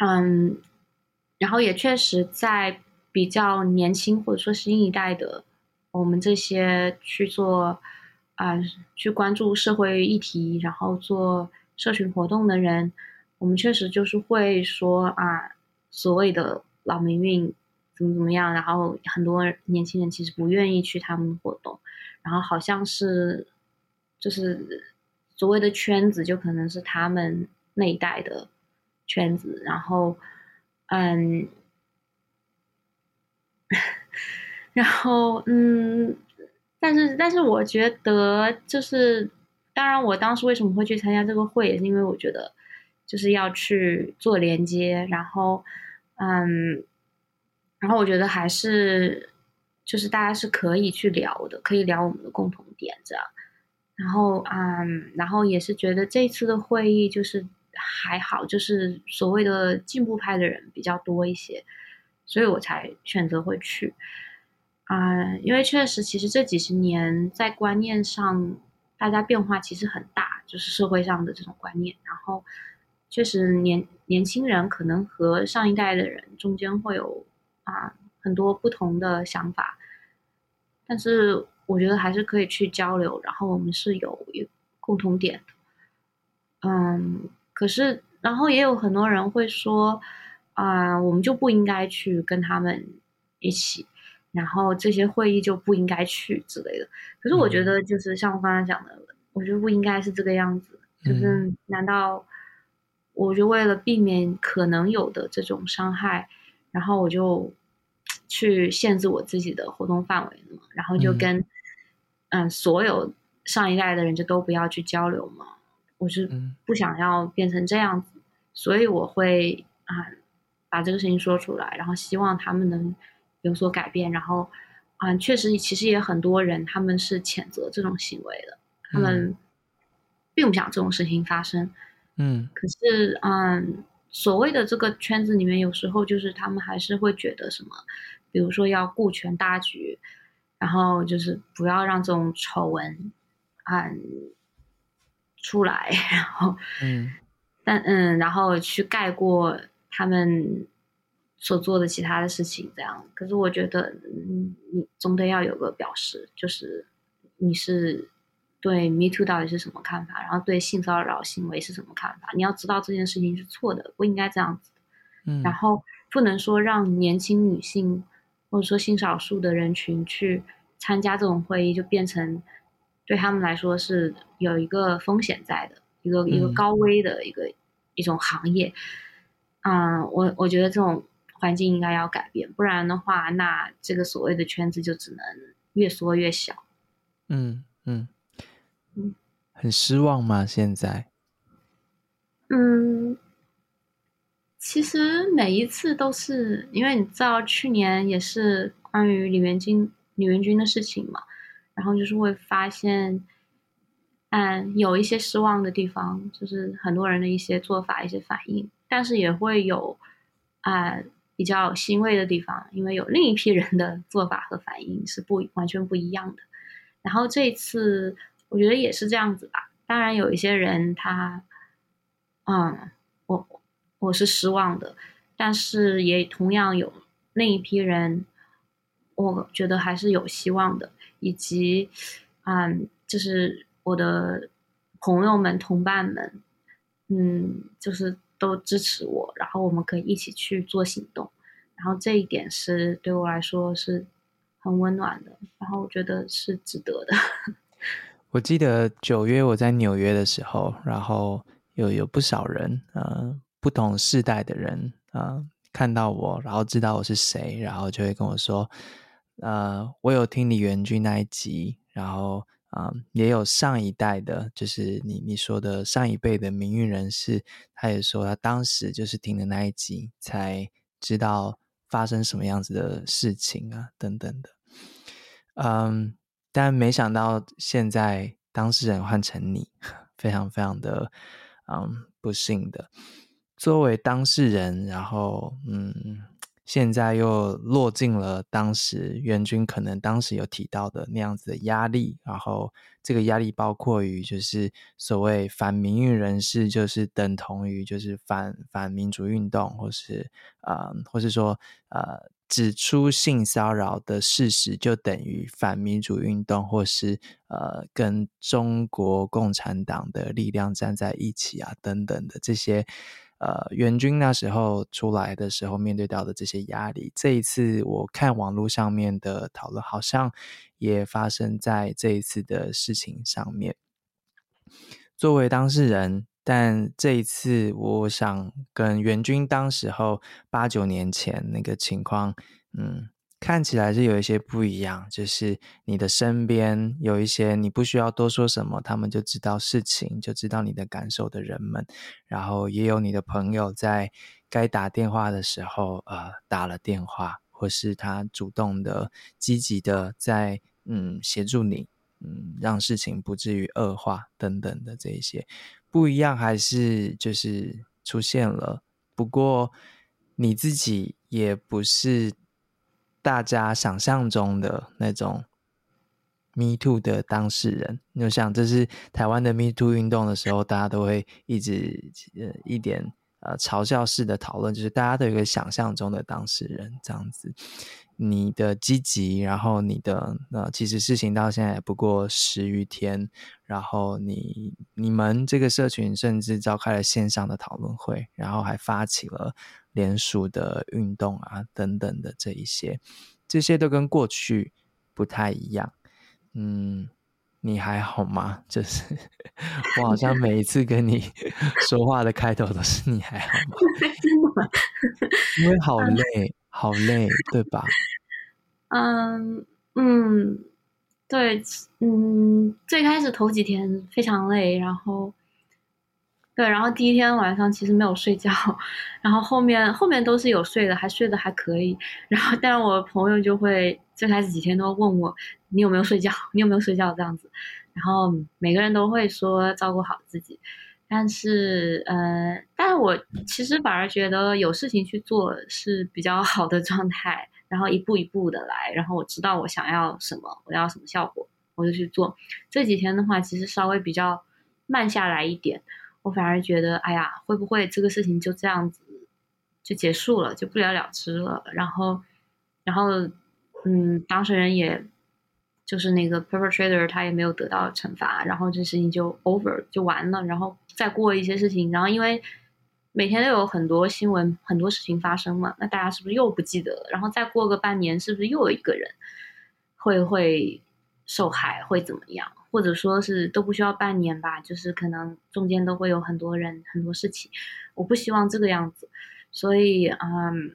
嗯，然后也确实在比较年轻或者说新一代的我们这些去做啊、去关注社会议题，然后做社群活动的人。我们确实就是会说啊，所谓的老民运怎么怎么样，然后很多年轻人其实不愿意去他们的活动，然后好像是就是所谓的圈子，就可能是他们那一代的圈子，然后嗯，然后嗯，但是但是我觉得就是，当然我当时为什么会去参加这个会，也是因为我觉得。就是要去做连接，然后，嗯，然后我觉得还是，就是大家是可以去聊的，可以聊我们的共同点这样，然后，嗯，然后也是觉得这次的会议就是还好，就是所谓的进步派的人比较多一些，所以我才选择会去，啊，因为确实，其实这几十年在观念上，大家变化其实很大，就是社会上的这种观念，然后。确实年，年轻人可能和上一代的人中间会有啊很多不同的想法，但是我觉得还是可以去交流，然后我们是有一共同点的。嗯，可是然后也有很多人会说啊，我们就不应该去跟他们一起，然后这些会议就不应该去之类的。可是我觉得就是像我刚才讲的，嗯，我觉得不应该是这个样子，就是难道？我就为了避免可能有的这种伤害，然后我就去限制我自己的活动范围嘛，然后就跟嗯，嗯所有上一代的人就都不要去交流嘛。我是不想要变成这样子，所以我会啊把这个事情说出来，然后希望他们能有所改变。然后啊，确实其实也很多人他们是谴责这种行为的，他们并不想这种事情发生。嗯，可是，嗯，所谓的这个圈子里面，有时候就是他们还是会觉得什么，比如说要顾全大局，然后就是不要让这种丑闻，嗯，出来，然后，嗯，但嗯，然后去盖过他们所做的其他的事情，这样。可是我觉得，嗯，你总得要有个表示，就是你是。对 Me Too 到底是什么看法？然后对性骚扰行为是什么看法？你要知道这件事情是错的，不应该这样子。嗯，然后不能说让年轻女性或者说性少数的人群去参加这种会议，就变成对他们来说是有一个风险在的，一个一个高危的一个、嗯、一种行业。嗯，我我觉得这种环境应该要改变，不然的话，那这个所谓的圈子就只能越缩越小。嗯嗯。很失望吗？现在？嗯，其实每一次都是因为你知道，去年也是关于李元军、李元军的事情嘛，然后就是会发现，嗯，有一些失望的地方，就是很多人的一些做法、一些反应，但是也会有啊、嗯、比较欣慰的地方，因为有另一批人的做法和反应是不完全不一样的。然后这一次。我觉得也是这样子吧。当然，有一些人他，嗯，我我是失望的，但是也同样有另一批人，我觉得还是有希望的，以及，嗯，就是我的朋友们、同伴们，嗯，就是都支持我，然后我们可以一起去做行动，然后这一点是对我来说是很温暖的，然后我觉得是值得的。我记得九月我在纽约的时候，然后有有不少人，呃，不同世代的人，呃，看到我，然后知道我是谁，然后就会跟我说，呃，我有听李元君那一集，然后，嗯、呃，也有上一代的，就是你你说的上一辈的名誉人士，他也说他当时就是听的那一集，才知道发生什么样子的事情啊，等等的，嗯。但没想到现在当事人换成你，非常非常的嗯不幸的。作为当事人，然后嗯，现在又落进了当时援军可能当时有提到的那样子的压力，然后这个压力包括于就是所谓反民运人士，就是等同于就是反反民主运动，或是啊、呃，或是说呃。指出性骚扰的事实，就等于反民主运动，或是呃跟中国共产党的力量站在一起啊，等等的这些呃援军那时候出来的时候面对到的这些压力，这一次我看网络上面的讨论，好像也发生在这一次的事情上面。作为当事人。但这一次，我想跟援军当时候八九年前那个情况，嗯，看起来是有一些不一样。就是你的身边有一些你不需要多说什么，他们就知道事情，就知道你的感受的人们。然后也有你的朋友在该打电话的时候，呃，打了电话，或是他主动的、积极的在嗯协助你，嗯，让事情不至于恶化等等的这一些。不一样，还是就是出现了。不过你自己也不是大家想象中的那种 Me Too 的当事人。你就想，这是台湾的 Me Too 运动的时候，大家都会一直呃一点呃嘲笑式的讨论，就是大家都有个想象中的当事人这样子。你的积极，然后你的呃，其实事情到现在也不过十余天，然后你你们这个社群甚至召开了线上的讨论会，然后还发起了联署的运动啊等等的这一些，这些都跟过去不太一样。嗯，你还好吗？就是 我好像每一次跟你 说话的开头都是你还好吗？因为好累。好累，对吧？嗯嗯，对，嗯，最开始头几天非常累，然后，对，然后第一天晚上其实没有睡觉，然后后面后面都是有睡的，还睡得还可以。然后，但是我朋友就会最开始几天都问我，你有没有睡觉？你有没有睡觉？这样子，然后每个人都会说照顾好自己。但是，呃，但是我其实反而觉得有事情去做是比较好的状态，然后一步一步的来，然后我知道我想要什么，我要什么效果，我就去做。这几天的话，其实稍微比较慢下来一点，我反而觉得，哎呀，会不会这个事情就这样子就结束了，就不了了之了？然后，然后，嗯，当事人也。就是那个 perpetrator，他也没有得到惩罚，然后这事情就 over 就完了，然后再过一些事情，然后因为每天都有很多新闻，很多事情发生嘛，那大家是不是又不记得了？然后再过个半年，是不是又有一个人会会受害，会怎么样？或者说是都不需要半年吧，就是可能中间都会有很多人很多事情，我不希望这个样子，所以嗯。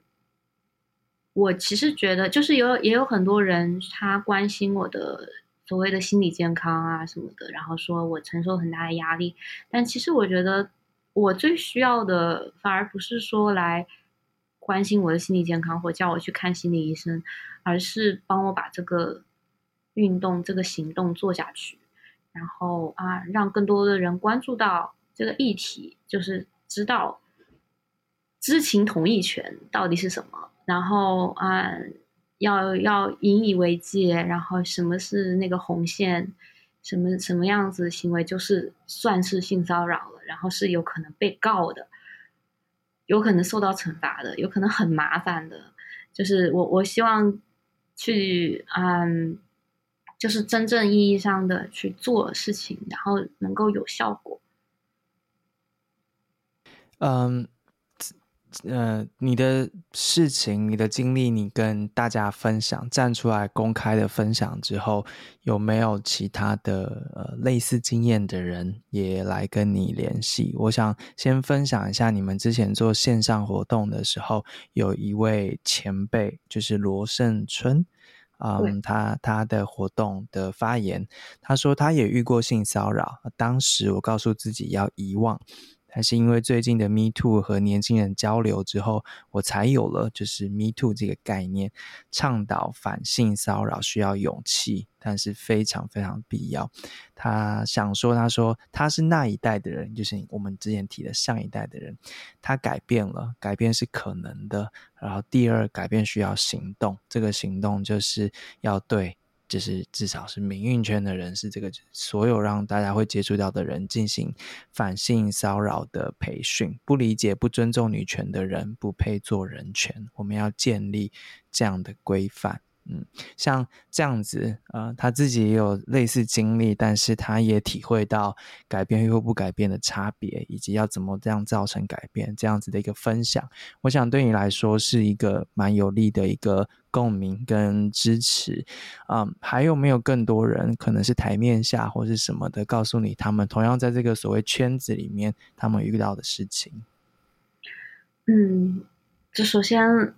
我其实觉得，就是有也有很多人他关心我的所谓的心理健康啊什么的，然后说我承受很大的压力。但其实我觉得，我最需要的反而不是说来关心我的心理健康或叫我去看心理医生，而是帮我把这个运动、这个行动做下去，然后啊，让更多的人关注到这个议题，就是知道知情同意权到底是什么。然后啊、要要引以为戒。然后什么是那个红线？什么什么样子行为就是算是性骚扰了？然后是有可能被告的，有可能受到惩罚的，有可能很麻烦的。就是我我希望去嗯，就是真正意义上的去做事情，然后能够有效果。嗯。呃，你的事情、你的经历，你跟大家分享，站出来公开的分享之后，有没有其他的呃类似经验的人也来跟你联系？我想先分享一下，你们之前做线上活动的时候，有一位前辈，就是罗胜春，嗯，他他的活动的发言，他说他也遇过性骚扰，当时我告诉自己要遗忘。还是因为最近的 Me Too 和年轻人交流之后，我才有了就是 Me Too 这个概念，倡导反性骚扰需要勇气，但是非常非常必要。他想说，他说他是那一代的人，就是我们之前提的上一代的人，他改变了，改变是可能的。然后第二，改变需要行动，这个行动就是要对。就是至少是民运圈的人，是这个所有让大家会接触到的人进行反性骚扰的培训。不理解、不尊重女权的人，不配做人权。我们要建立这样的规范。嗯，像这样子，呃，他自己也有类似经历，但是他也体会到改变与不改变的差别，以及要怎么这样造成改变，这样子的一个分享，我想对你来说是一个蛮有利的一个共鸣跟支持。嗯，还有没有更多人，可能是台面下或是什么的，告诉你他们同样在这个所谓圈子里面，他们遇到的事情？嗯，就首先。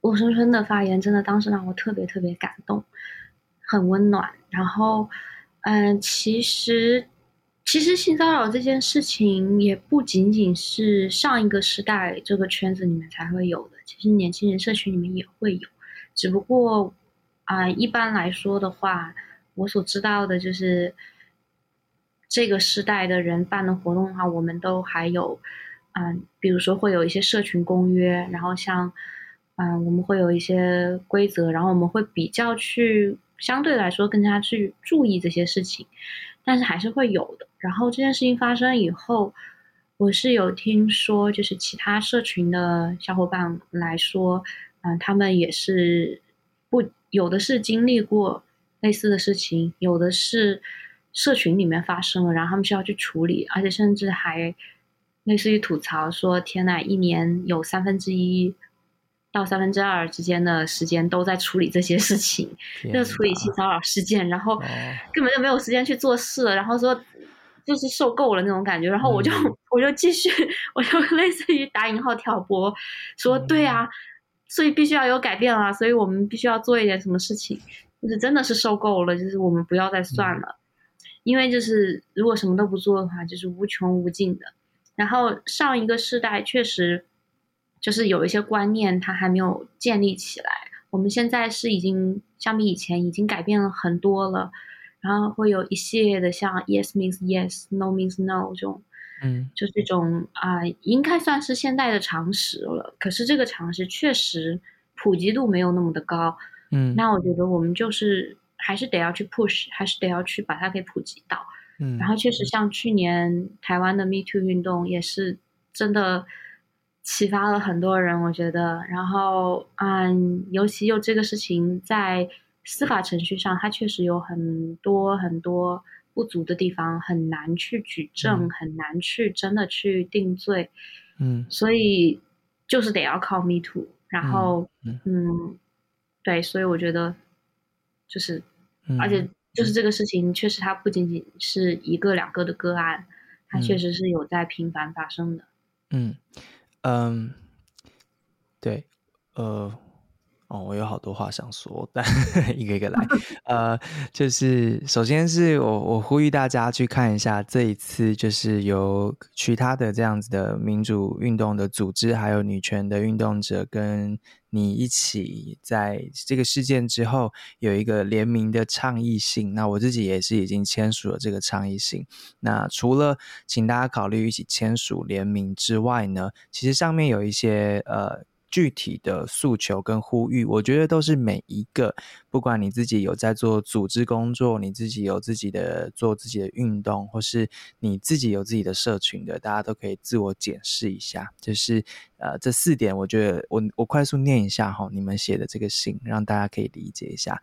罗生春的发言真的当时让我特别特别感动，很温暖。然后，嗯，其实，其实性骚扰这件事情也不仅仅是上一个时代这个圈子里面才会有的，其实年轻人社群里面也会有。只不过，啊，一般来说的话，我所知道的就是，这个时代的人办的活动的话，我们都还有，嗯，比如说会有一些社群公约，然后像。嗯，我们会有一些规则，然后我们会比较去相对来说更加去注意这些事情，但是还是会有的。然后这件事情发生以后，我是有听说，就是其他社群的小伙伴来说，嗯，他们也是不有的是经历过类似的事情，有的是社群里面发生了，然后他们需要去处理，而且甚至还类似于吐槽说：“天呐，一年有三分之一。”到三分之二之间的时间都在处理这些事情，就处理性骚扰事件，然后根本就没有时间去做事了，然后说就是受够了那种感觉，然后我就、嗯、我就继续，我就 类似于打引号挑拨，说对啊，所以必须要有改变啊，所以我们必须要做一点什么事情，就是真的是受够了，就是我们不要再算了，嗯、因为就是如果什么都不做的话，就是无穷无尽的。然后上一个世代确实。就是有一些观念，它还没有建立起来。我们现在是已经相比以前已经改变了很多了，然后会有一系列的像 yes means yes，no means no 这种，嗯，就这种啊、呃，应该算是现代的常识了。可是这个常识确实普及度没有那么的高，嗯，那我觉得我们就是还是得要去 push，还是得要去把它给普及到，嗯，然后确实像去年台湾的 Me Too 运动也是真的。启发了很多人，我觉得，然后，嗯，尤其又这个事情在司法程序上，它确实有很多很多不足的地方，很难去举证，嗯、很难去真的去定罪，嗯，所以就是得要靠 Me Too，然后，嗯，嗯，对，所以我觉得，就是，嗯、而且就是这个事情，确实它不仅仅是一个两个的个案，它确实是有在频繁发生的，嗯。嗯，对，呃，哦，我有好多话想说，但 一个一个来。呃，就是首先是我我呼吁大家去看一下这一次，就是由其他的这样子的民主运动的组织，还有女权的运动者跟。你一起在这个事件之后有一个联名的倡议信，那我自己也是已经签署了这个倡议信。那除了请大家考虑一起签署联名之外呢，其实上面有一些呃具体的诉求跟呼吁，我觉得都是每一个，不管你自己有在做组织工作，你自己有自己的做自己的运动，或是你自己有自己的社群的，大家都可以自我检视一下。就是呃，这四点，我觉得我我快速念一下哈，你们写的这个信，让大家可以理解一下。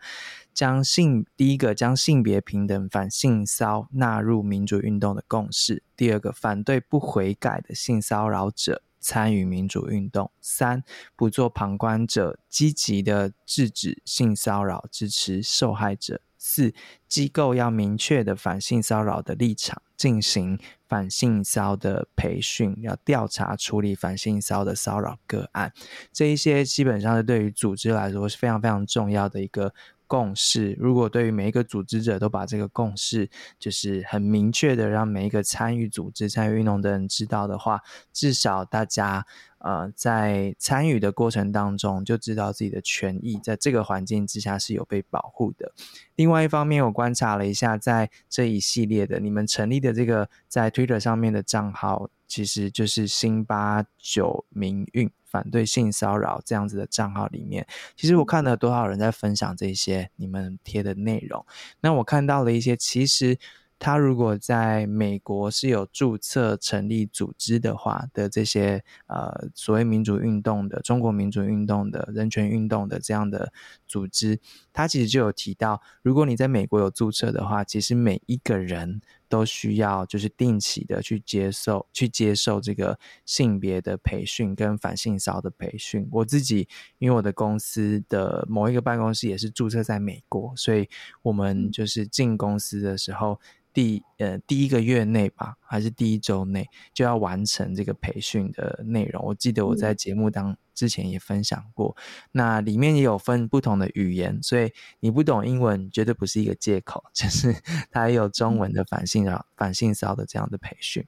将性第一个将性别平等反性骚纳入民主运动的共识，第二个反对不悔改的性骚扰者。参与民主运动，三不做旁观者，积极的制止性骚扰，支持受害者。四机构要明确的反性骚扰的立场，进行反性骚的培训，要调查处理反性骚的骚扰个案。这一些基本上是对于组织来说是非常非常重要的一个。共识，如果对于每一个组织者都把这个共识，就是很明确的让每一个参与组织、参与运动的人知道的话，至少大家呃在参与的过程当中就知道自己的权益，在这个环境之下是有被保护的。另外一方面，我观察了一下，在这一系列的你们成立的这个在 Twitter 上面的账号，其实就是辛巴九民运。反对性骚扰这样子的账号里面，其实我看了多少人在分享这些你们贴的内容。那我看到了一些，其实他如果在美国是有注册成立组织的话的这些呃所谓民主运动的中国民主运动的人权运动的这样的组织，他其实就有提到，如果你在美国有注册的话，其实每一个人。都需要就是定期的去接受去接受这个性别的培训跟反性骚的培训。我自己因为我的公司的某一个办公室也是注册在美国，所以我们就是进公司的时候。第呃第一个月内吧，还是第一周内就要完成这个培训的内容。我记得我在节目当之前也分享过，嗯、那里面也有分不同的语言，所以你不懂英文绝对不是一个借口，就是 它也有中文的反性扰、反性骚的这样的培训。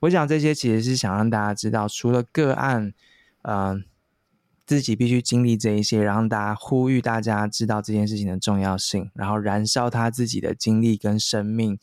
我想这些其实是想让大家知道，除了个案，嗯、呃。自己必须经历这一些，然后大家呼吁大家知道这件事情的重要性，然后燃烧他自己的精力跟生命，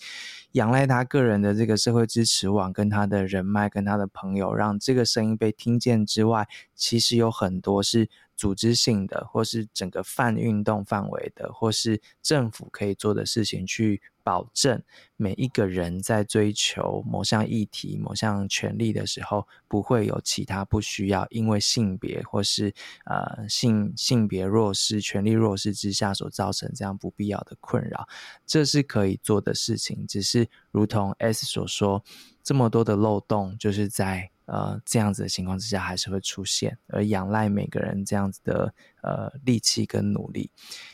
仰赖他个人的这个社会支持网跟他的人脉跟他的朋友，让这个声音被听见之外，其实有很多是。组织性的，或是整个泛运动范围的，或是政府可以做的事情，去保证每一个人在追求某项议题、某项权利的时候，不会有其他不需要因为性别或是呃性性别弱势、权利弱势之下所造成这样不必要的困扰，这是可以做的事情。只是如同 S 所说，这么多的漏洞，就是在。呃，这样子的情况之下还是会出现，而仰赖每个人这样子的呃力气跟努力。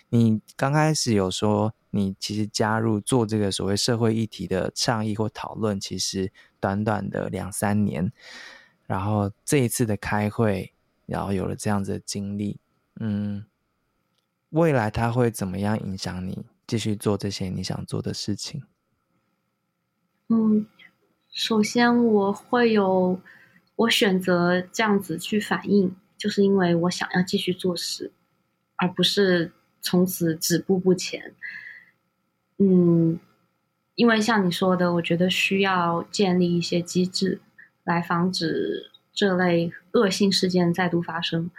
你刚开始有说，你其实加入做这个所谓社会议题的倡议或讨论，其实短短的两三年，然后这一次的开会，然后有了这样子的经历，嗯，未来它会怎么样影响你继续做这些你想做的事情？嗯，首先我会有。我选择这样子去反应，就是因为我想要继续做事，而不是从此止步不前。嗯，因为像你说的，我觉得需要建立一些机制来防止这类恶性事件再度发生。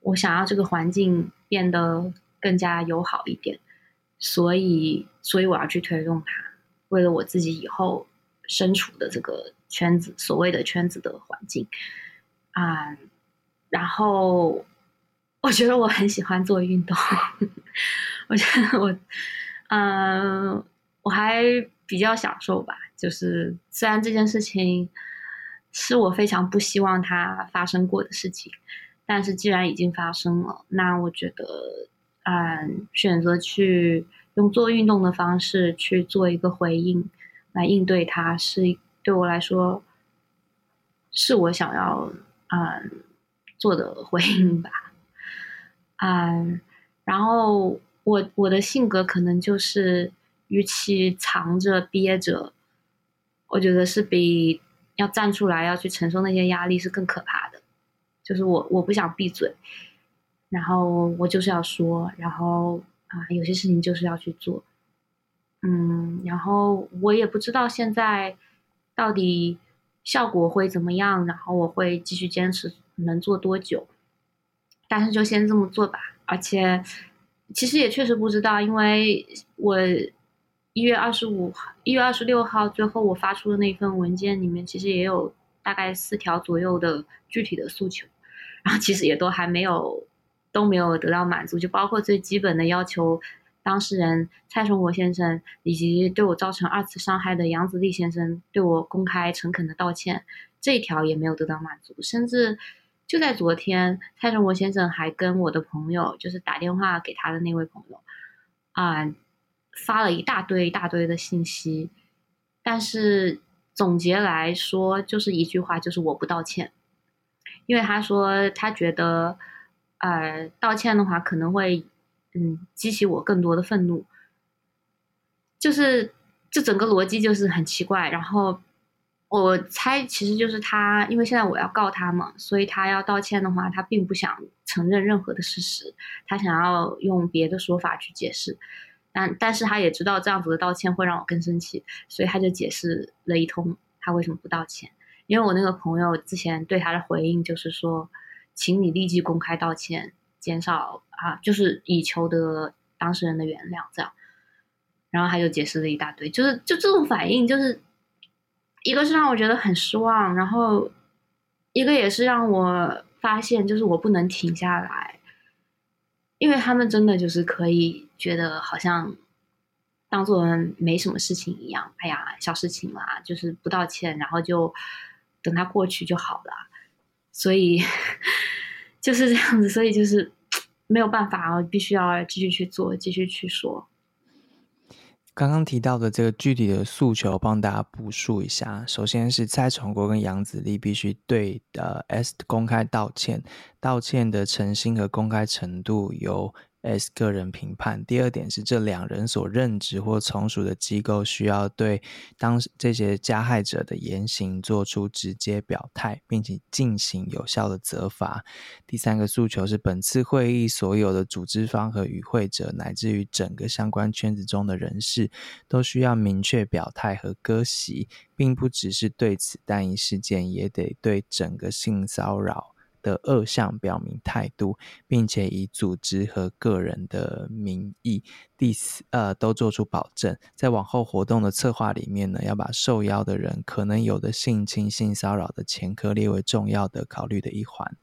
我想要这个环境变得更加友好一点，所以，所以我要去推动它，为了我自己以后身处的这个。圈子，所谓的圈子的环境啊、然后我觉得我很喜欢做运动，我觉得我嗯，我还比较享受吧。就是虽然这件事情是我非常不希望它发生过的事情，但是既然已经发生了，那我觉得嗯，选择去用做运动的方式去做一个回应来应对它是。对我来说，是我想要嗯做的回应吧，嗯，然后我我的性格可能就是，与其藏着憋着，我觉得是比要站出来要去承受那些压力是更可怕的。就是我我不想闭嘴，然后我就是要说，然后啊有些事情就是要去做，嗯，然后我也不知道现在。到底效果会怎么样？然后我会继续坚持，能做多久？但是就先这么做吧。而且其实也确实不知道，因为我一月二十五号、一月二十六号最后我发出的那份文件里面，其实也有大概四条左右的具体的诉求，然后其实也都还没有都没有得到满足，就包括最基本的要求。当事人蔡崇国先生以及对我造成二次伤害的杨子立先生对我公开诚恳的道歉，这一条也没有得到满足。甚至就在昨天，蔡松国先生还跟我的朋友，就是打电话给他的那位朋友，啊、发了一大堆一大堆的信息。但是总结来说，就是一句话，就是我不道歉，因为他说他觉得，呃，道歉的话可能会。嗯，激起我更多的愤怒，就是这整个逻辑就是很奇怪。然后我猜，其实就是他，因为现在我要告他嘛，所以他要道歉的话，他并不想承认任何的事实，他想要用别的说法去解释。但但是他也知道这样子的道歉会让我更生气，所以他就解释了一通他为什么不道歉。因为我那个朋友之前对他的回应就是说，请你立即公开道歉。减少啊，就是以求得当事人的原谅，这样。然后他就解释了一大堆，就是就这种反应，就是一个是让我觉得很失望，然后一个也是让我发现，就是我不能停下来，因为他们真的就是可以觉得好像当做没什么事情一样，哎呀，小事情啦，就是不道歉，然后就等他过去就好了，所以。就是这样子，所以就是没有办法，我必须要继续去做，继续去说。刚刚提到的这个具体的诉求，帮大家补述一下。首先是蔡崇国跟杨子立必须对呃 S 公开道歉，道歉的诚心和公开程度由 S 个人评判。第二点是，这两人所任职或从属的机构需要对当这些加害者的言行做出直接表态，并且进行有效的责罚。第三个诉求是，本次会议所有的组织方和与会者，乃至于整个相关圈子中的人士，都需要明确表态和割席，并不只是对此单一事件，也得对整个性骚扰。的恶向表明态度，并且以组织和个人的名义，第四呃都做出保证，在往后活动的策划里面呢，要把受邀的人可能有的性侵、性骚扰的前科列为重要的考虑的一环。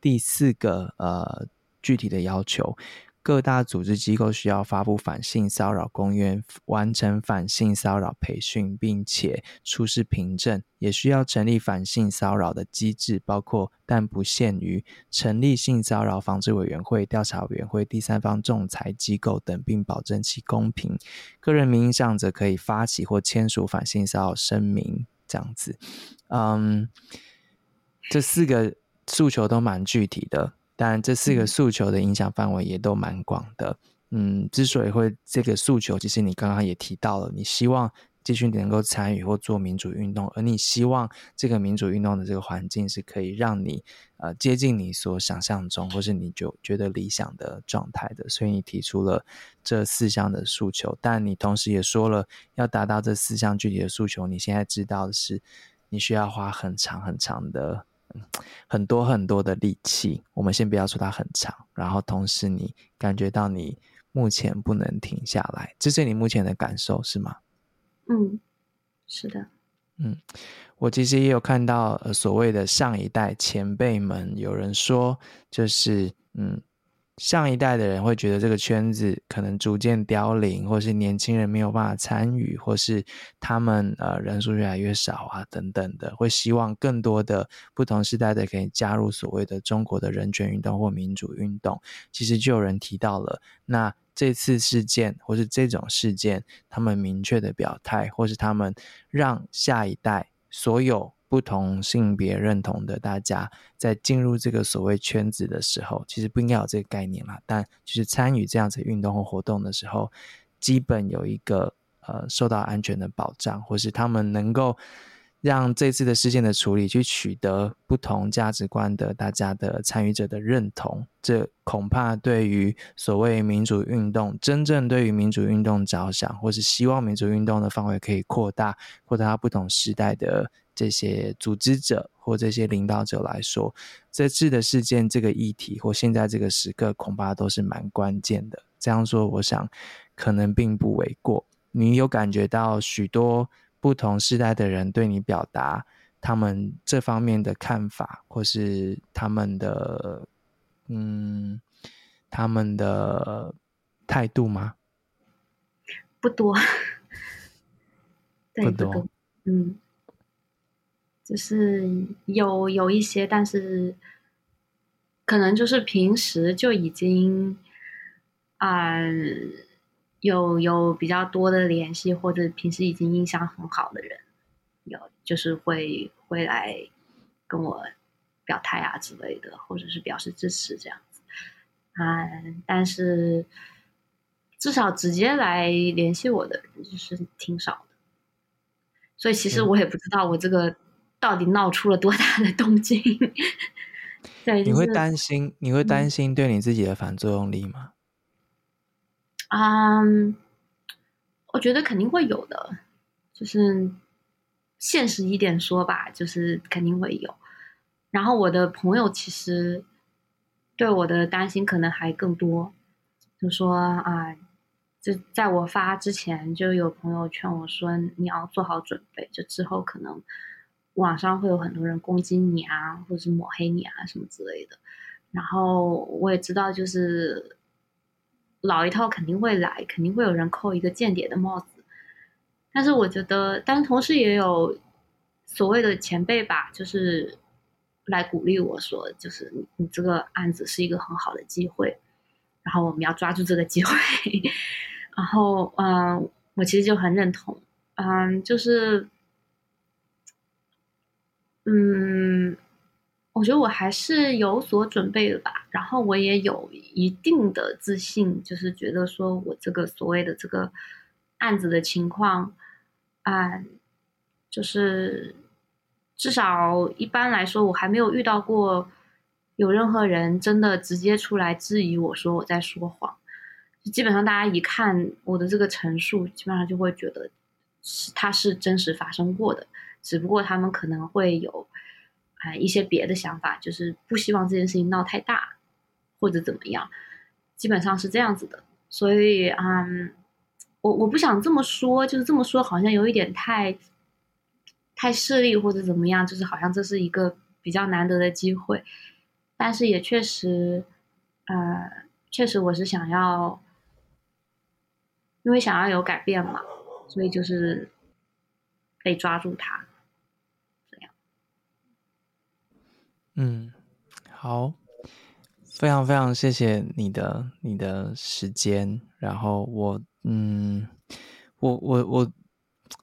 第四个呃具体的要求。各大组织机构需要发布反性骚扰公约，完成反性骚扰培训，并且出示凭证，也需要成立反性骚扰的机制，包括但不限于成立性骚扰防治委员会、调查委员会、第三方仲裁机构等，并保证其公平。个人名义上则可以发起或签署反性骚扰声明，这样子。嗯，这四个诉求都蛮具体的。但这四个诉求的影响范围也都蛮广的。嗯，之所以会这个诉求，其实你刚刚也提到了，你希望继续能够参与或做民主运动，而你希望这个民主运动的这个环境是可以让你呃接近你所想象中，或是你就觉得理想的状态的。所以你提出了这四项的诉求，但你同时也说了，要达到这四项具体的诉求，你现在知道的是，你需要花很长很长的。很多很多的力气，我们先不要说它很长，然后同时你感觉到你目前不能停下来，这是你目前的感受是吗？嗯，是的。嗯，我其实也有看到，呃，所谓的上一代前辈们，有人说就是嗯。上一代的人会觉得这个圈子可能逐渐凋零，或是年轻人没有办法参与，或是他们呃人数越来越少啊等等的，会希望更多的不同时代的可以加入所谓的中国的人权运动或民主运动。其实就有人提到了，那这次事件或是这种事件，他们明确的表态，或是他们让下一代所有。不同性别认同的大家在进入这个所谓圈子的时候，其实不应该有这个概念啦。但就是参与这样子运动或活动的时候，基本有一个呃受到安全的保障，或是他们能够让这次的事件的处理去取得不同价值观的大家的参与者的认同。这恐怕对于所谓民主运动，真正对于民主运动着想，或是希望民主运动的范围可以扩大，扩大不同时代的。这些组织者或这些领导者来说，这次的事件这个议题或现在这个时刻，恐怕都是蛮关键的。这样说，我想可能并不为过。你有感觉到许多不同世代的人对你表达他们这方面的看法，或是他们的嗯，他们的态度吗？不多，对，不多，不多，嗯。就是有有一些，但是可能就是平时就已经啊、呃、有有比较多的联系，或者平时已经印象很好的人，有就是会会来跟我表态啊之类的，或者是表示支持这样子啊、呃，但是至少直接来联系我的人就是挺少的，所以其实我也不知道我这个。嗯到底闹出了多大的动静？对，你会担心？你会担心对你自己的反作用力吗？嗯，我觉得肯定会有的。就是现实一点说吧，就是肯定会有。然后我的朋友其实对我的担心可能还更多，就说啊，就在我发之前，就有朋友劝我说，你要做好准备，就之后可能。网上会有很多人攻击你啊，或者是抹黑你啊，什么之类的。然后我也知道，就是老一套肯定会来，肯定会有人扣一个间谍的帽子。但是我觉得，但是同时也有所谓的前辈吧，就是来鼓励我说，就是你你这个案子是一个很好的机会，然后我们要抓住这个机会。然后，嗯，我其实就很认同，嗯，就是。嗯，我觉得我还是有所准备的吧，然后我也有一定的自信，就是觉得说我这个所谓的这个案子的情况，啊、嗯，就是至少一般来说，我还没有遇到过有任何人真的直接出来质疑我说我在说谎，基本上大家一看我的这个陈述，基本上就会觉得是它是真实发生过的。只不过他们可能会有啊、呃、一些别的想法，就是不希望这件事情闹太大，或者怎么样，基本上是这样子的。所以，嗯，我我不想这么说，就是这么说好像有一点太太势利或者怎么样，就是好像这是一个比较难得的机会。但是也确实，呃，确实我是想要，因为想要有改变嘛，所以就是被抓住它。嗯，好，非常非常谢谢你的你的时间。然后我，嗯，我我我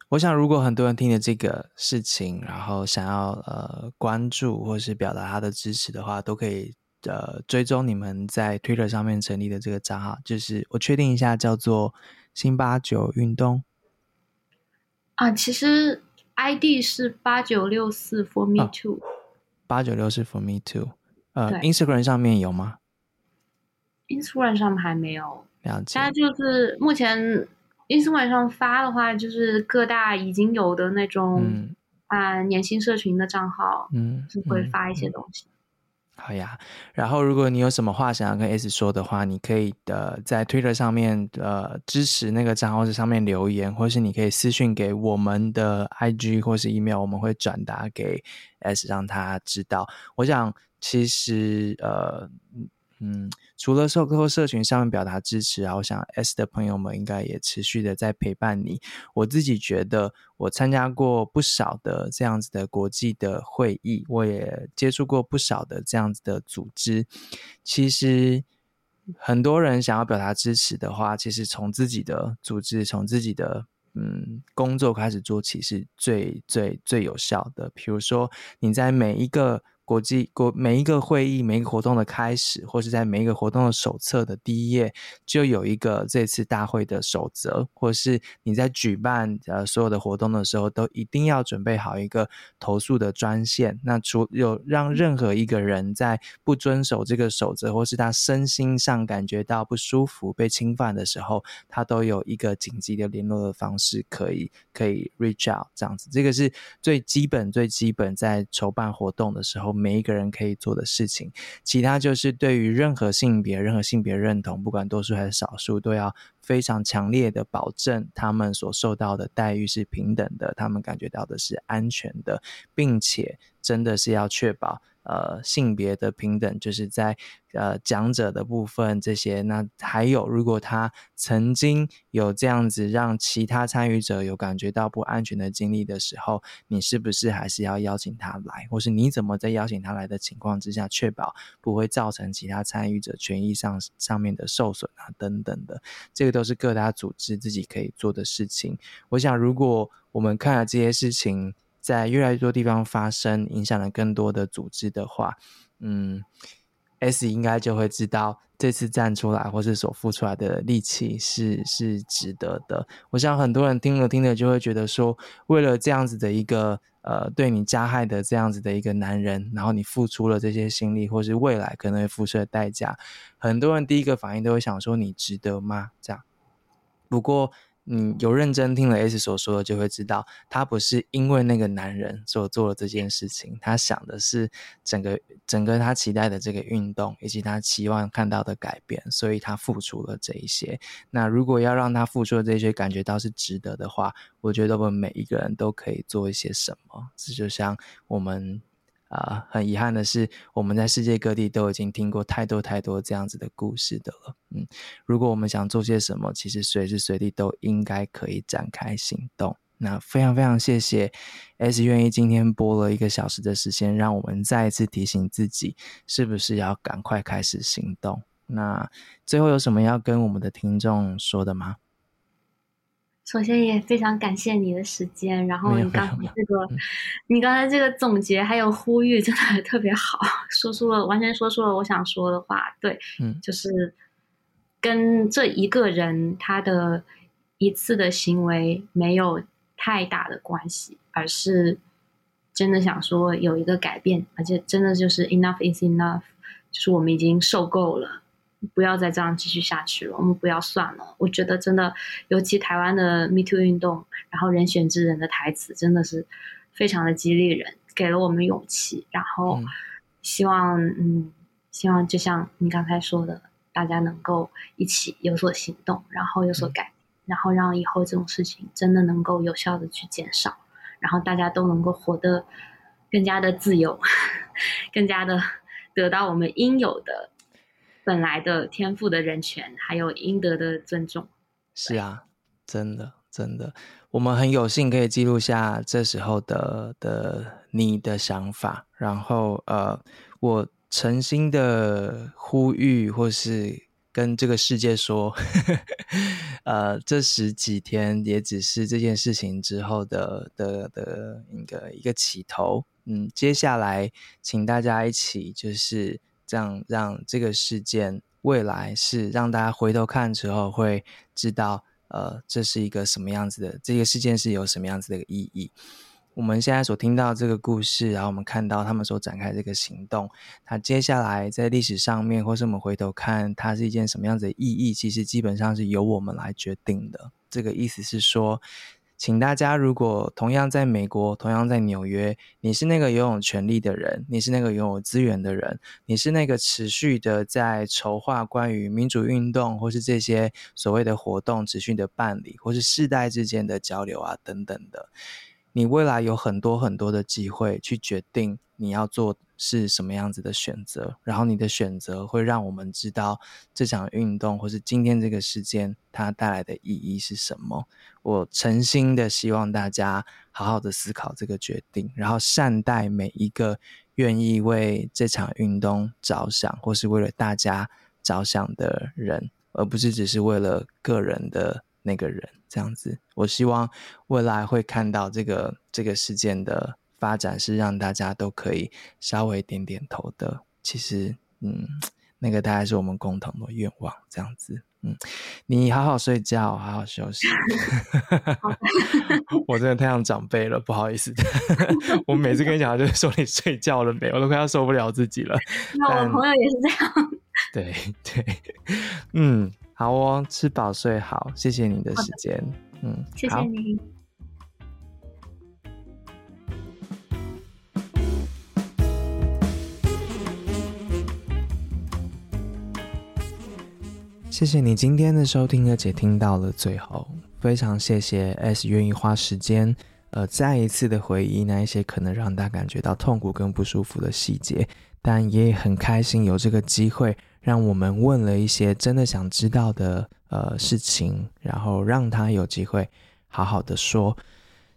我想，如果很多人听了这个事情，然后想要呃关注或是表达他的支持的话，都可以呃追踪你们在 Twitter 上面成立的这个账号，就是我确定一下，叫做新八九运动。啊，其实 ID 是八九六四 For Me Too。啊八九六是 for me too，呃，Instagram 上面有吗？Instagram 上面还没有。了解。现在就是目前 Instagram 上发的话，就是各大已经有的那种、嗯、啊年轻社群的账号，嗯，就会发一些东西。嗯嗯好呀，然后如果你有什么话想要跟 S 说的话，你可以的在 Twitter 上面呃支持那个账号在上面留言，或是你可以私信给我们的 IG 或是 email，我们会转达给 S 让他知道。我想其实呃。嗯，除了受客户社群上面表达支持啊，我想 S 的朋友们应该也持续的在陪伴你。我自己觉得，我参加过不少的这样子的国际的会议，我也接触过不少的这样子的组织。其实，很多人想要表达支持的话，其实从自己的组织、从自己的嗯工作开始做起，是最最最有效的。比如说，你在每一个。国际国每一个会议、每一个活动的开始，或是在每一个活动的手册的第一页，就有一个这次大会的守则，或是你在举办呃所有的活动的时候，都一定要准备好一个投诉的专线。那除有让任何一个人在不遵守这个守则，或是他身心上感觉到不舒服、被侵犯的时候，他都有一个紧急的联络的方式，可以可以 reach out 这样子。这个是最基本、最基本在筹办活动的时候。每一个人可以做的事情，其他就是对于任何性别、任何性别认同，不管多数还是少数，都要非常强烈的保证他们所受到的待遇是平等的，他们感觉到的是安全的，并且真的是要确保。呃，性别的平等就是在呃讲者的部分这些。那还有，如果他曾经有这样子让其他参与者有感觉到不安全的经历的时候，你是不是还是要邀请他来，或是你怎么在邀请他来的情况之下，确保不会造成其他参与者权益上上面的受损啊等等的，这个都是各大组织自己可以做的事情。我想，如果我们看了这些事情，在越来越多地方发生，影响了更多的组织的话，嗯，S 应该就会知道这次站出来或是所付出来的力气是是值得的。我想很多人听了听了就会觉得说，为了这样子的一个呃对你加害的这样子的一个男人，然后你付出了这些心力，或是未来可能会付出的代价，很多人第一个反应都会想说，你值得吗？这样，不过。嗯，有认真听了 S 所说的，就会知道他不是因为那个男人所做了这件事情，他想的是整个整个他期待的这个运动，以及他期望看到的改变，所以他付出了这一些。那如果要让他付出的这些感觉到是值得的话，我觉得我们每一个人都可以做一些什么。这就像我们。啊，很遗憾的是，我们在世界各地都已经听过太多太多这样子的故事的了。嗯，如果我们想做些什么，其实随时随地都应该可以展开行动。那非常非常谢谢 S 愿意今天播了一个小时的时间，让我们再一次提醒自己，是不是要赶快开始行动。那最后有什么要跟我们的听众说的吗？首先也非常感谢你的时间，然后你刚才这个，你刚才这个总结还有呼吁，真的特别好，说出了完全说出了我想说的话。对，嗯，就是跟这一个人他的一次的行为没有太大的关系，而是真的想说有一个改变，而且真的就是 enough is enough，就是我们已经受够了。不要再这样继续下去了，我们不要算了。我觉得真的，尤其台湾的 Me Too 运动，然后人选之人的台词真的是非常的激励人，给了我们勇气。然后希望，嗯，嗯，希望就像你刚才说的，大家能够一起有所行动，然后有所改，嗯，然后让以后这种事情真的能够有效的去减少，然后大家都能够活得更加的自由，更加的得到我们应有的。本来的天赋的人权，还有应得的尊重。是啊，真的真的，我们很有幸可以记录下这时候的的你的想法。然后呃，我诚心的呼吁，或是跟这个世界说，呃，这十几天也只是这件事情之后的的的一个一个起头。嗯，接下来请大家一起就是。这样让这个事件未来是让大家回头看之后会知道，呃，这是一个什么样子的，这个事件是有什么样子的意义。我们现在所听到这个故事，然后我们看到他们所展开这个行动，它接下来在历史上面，或是我们回头看它是一件什么样子的意义，其实基本上是由我们来决定的。这个意思是说。请大家，如果同样在美国，同样在纽约，你是那个拥有权力的人，你是那个拥有资源的人，你是那个持续的在筹划关于民主运动或是这些所谓的活动持续的办理，或是世代之间的交流啊等等的，你未来有很多很多的机会去决定你要做是什么样子的选择，然后你的选择会让我们知道这场运动或是今天这个事件它带来的意义是什么。我诚心的希望大家好好的思考这个决定，然后善待每一个愿意为这场运动着想或是为了大家着想的人，而不是只是为了个人的那个人这样子。我希望未来会看到这个这个事件的。发展是让大家都可以稍微点点头的。其实，嗯，那个大概是我们共同的愿望，这样子。嗯，你好好睡觉，好好休息。我真的太像长辈了，不好意思。我每次跟你讲，就是说你睡觉了没，我都快要受不了自己了。那我朋友也是这样。对 对，嗯，好哦，吃饱睡好，谢谢你的时间。嗯，谢谢你。谢谢你今天的收听，而且听到了最后，非常谢谢 S 愿意花时间，呃，再一次的回忆那一些可能让他感觉到痛苦跟不舒服的细节，但也很开心有这个机会，让我们问了一些真的想知道的呃事情，然后让他有机会好好的说。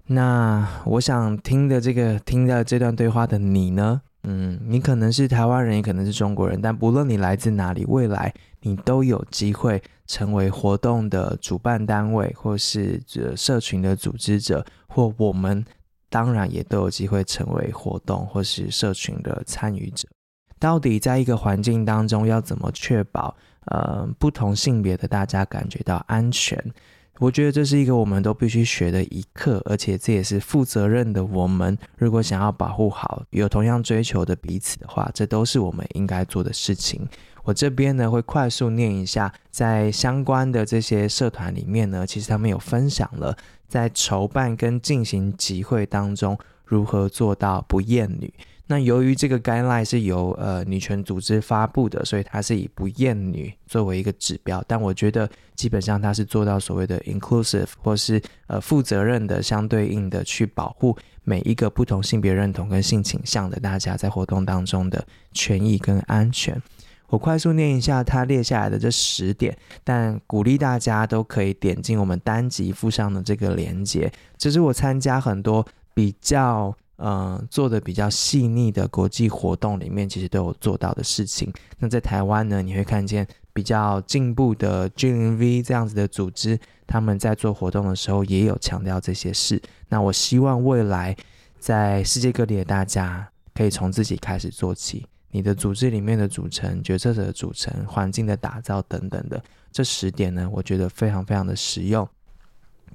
那我想听的这个听的这段对话的你呢？嗯，你可能是台湾人，也可能是中国人，但不论你来自哪里，未来你都有机会成为活动的主办单位，或是这社群的组织者，或我们当然也都有机会成为活动或是社群的参与者。到底在一个环境当中，要怎么确保呃不同性别的大家感觉到安全？我觉得这是一个我们都必须学的一课，而且这也是负责任的我们。如果想要保护好有同样追求的彼此的话，这都是我们应该做的事情。我这边呢会快速念一下，在相关的这些社团里面呢，其实他们有分享了在筹办跟进行集会当中如何做到不厌女。那由于这个 guideline 是由呃女权组织发布的，所以它是以不厌女作为一个指标。但我觉得基本上它是做到所谓的 inclusive 或是呃负责任的相对应的去保护每一个不同性别认同跟性倾向的大家在活动当中的权益跟安全。我快速念一下他列下来的这十点，但鼓励大家都可以点进我们单集附上的这个连接。这是我参加很多比较。嗯，做的比较细腻的国际活动里面，其实都有做到的事情。那在台湾呢，你会看见比较进步的 G0V 这样子的组织，他们在做活动的时候也有强调这些事。那我希望未来在世界各地的大家，可以从自己开始做起，你的组织里面的组成、决策者的组成、环境的打造等等的这十点呢，我觉得非常非常的实用。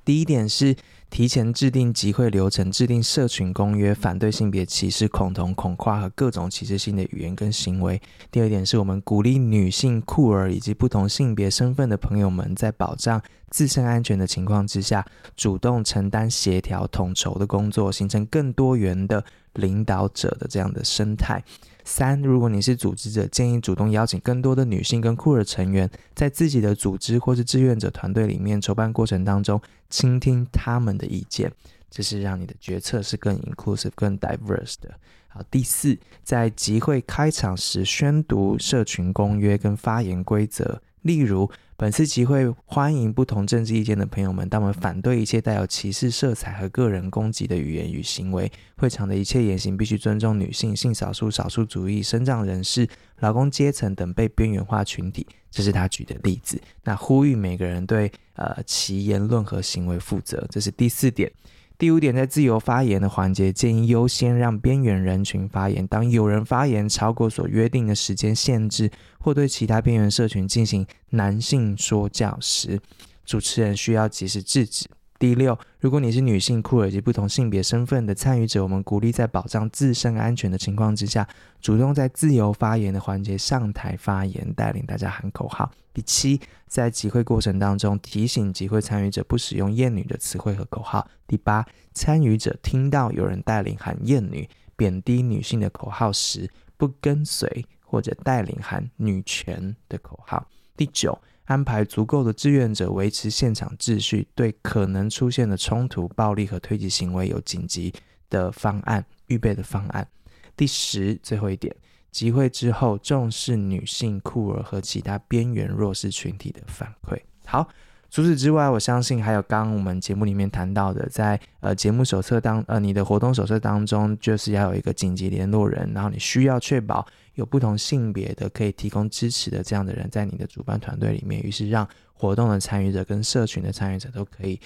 第一点是提前制定集会流程，制定社群公约，反对性别歧视、恐同、恐跨和各种歧视性的语言跟行为。第二点是我们鼓励女性、酷儿以及不同性别身份的朋友们，在保障自身安全的情况之下，主动承担协调统筹的工作，形成更多元的领导者的这样的生态。三，如果你是组织者，建议主动邀请更多的女性跟酷儿成员，在自己的组织或是志愿者团队里面筹办过程当中，倾听他们的意见，这是让你的决策是更 inclusive、更 diverse 的。好，第四，在集会开场时宣读社群公约跟发言规则，例如。本次集会欢迎不同政治意见的朋友们，但我们反对一切带有歧视色彩和个人攻击的语言与行为。会场的一切言行必须尊重女性、性少数、少数族裔、身障人士、劳工阶层等被边缘化群体。这是他举的例子。那呼吁每个人对呃其言论和行为负责。这是第四点。第五点，在自由发言的环节，建议优先让边缘人群发言。当有人发言超过所约定的时间限制，或对其他边缘社群进行男性说教时，主持人需要及时制止。第六，如果你是女性、酷儿及不同性别身份的参与者，我们鼓励在保障自身安全的情况之下，主动在自由发言的环节上台发言，带领大家喊口号。第七，在集会过程当中提醒集会参与者不使用厌女的词汇和口号。第八，参与者听到有人带领喊厌女、贬低女性的口号时，不跟随或者带领喊女权的口号。第九。安排足够的志愿者维持现场秩序，对可能出现的冲突、暴力和推挤行为有紧急的方案、预备的方案。第十，最后一点，集会之后重视女性、酷儿和其他边缘弱势群体的反馈。好。除此之外，我相信还有刚我们节目里面谈到的，在呃节目手册当呃你的活动手册当中，就是要有一个紧急联络人，然后你需要确保有不同性别的可以提供支持的这样的人在你的主办团队里面，于是让活动的参与者跟社群的参与者都可以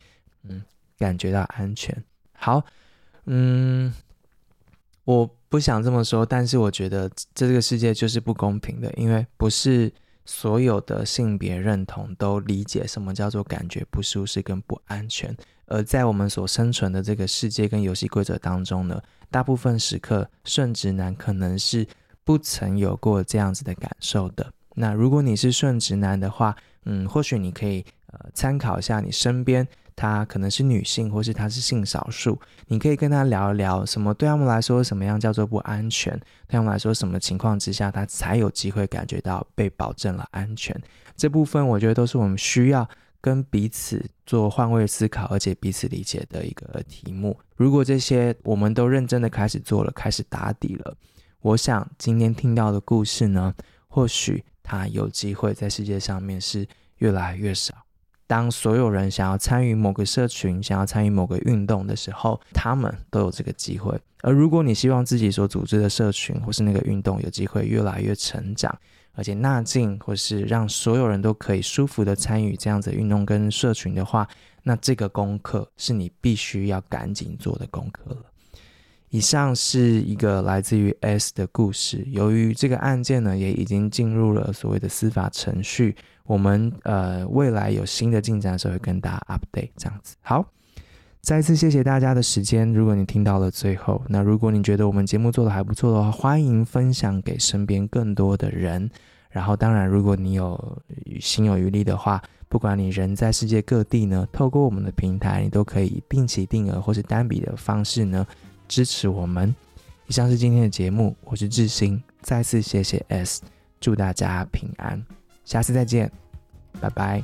嗯感觉到安全。好，嗯，我不想这么说，但是我觉得这个世界就是不公平的，因为不是所有的性别认同都理解什么叫做感觉不舒适跟不安全。而在我们所生存的这个世界跟游戏规则当中呢，大部分时刻顺直男可能是不曾有过这样子的感受的。那如果你是顺直男的话，嗯，或许你可以呃参考一下你身边。她可能是女性，或是她是性少数，你可以跟她聊一聊，什么对他们来说，什么样叫做不安全？对他们来说，什么情况之下，他才有机会感觉到被保证了安全？这部分我觉得都是我们需要跟彼此做换位思考，而且彼此理解的一个题目。如果这些我们都认真的开始做了，开始打底了，我想今天听到的故事呢，或许他有机会在世界上面是越来越少。当所有人想要参与某个社群，想要参与某个运动的时候，他们都有这个机会。而如果你希望自己所组织的社群或是那个运动有机会越来越成长，而且纳进或是让所有人都可以舒服的参与这样子运动跟社群的话，那这个功课是你必须要赶紧做的功课了。以上是一个来自于 S 的故事。由于这个案件呢，也已经进入了所谓的司法程序。我们呃未来有新的进展的时候会跟大家 update 这样子。好，再次谢谢大家的时间。如果你听到了最后，那如果你觉得我们节目做得还不错的话，欢迎分享给身边更多的人。然后当然，如果你有心有余力的话，不管你人在世界各地呢，透过我们的平台，你都可以定期定额或是单笔的方式呢支持我们。以上是今天的节目，我是智兴，再次谢谢 S，祝大家平安。下次再见，拜拜。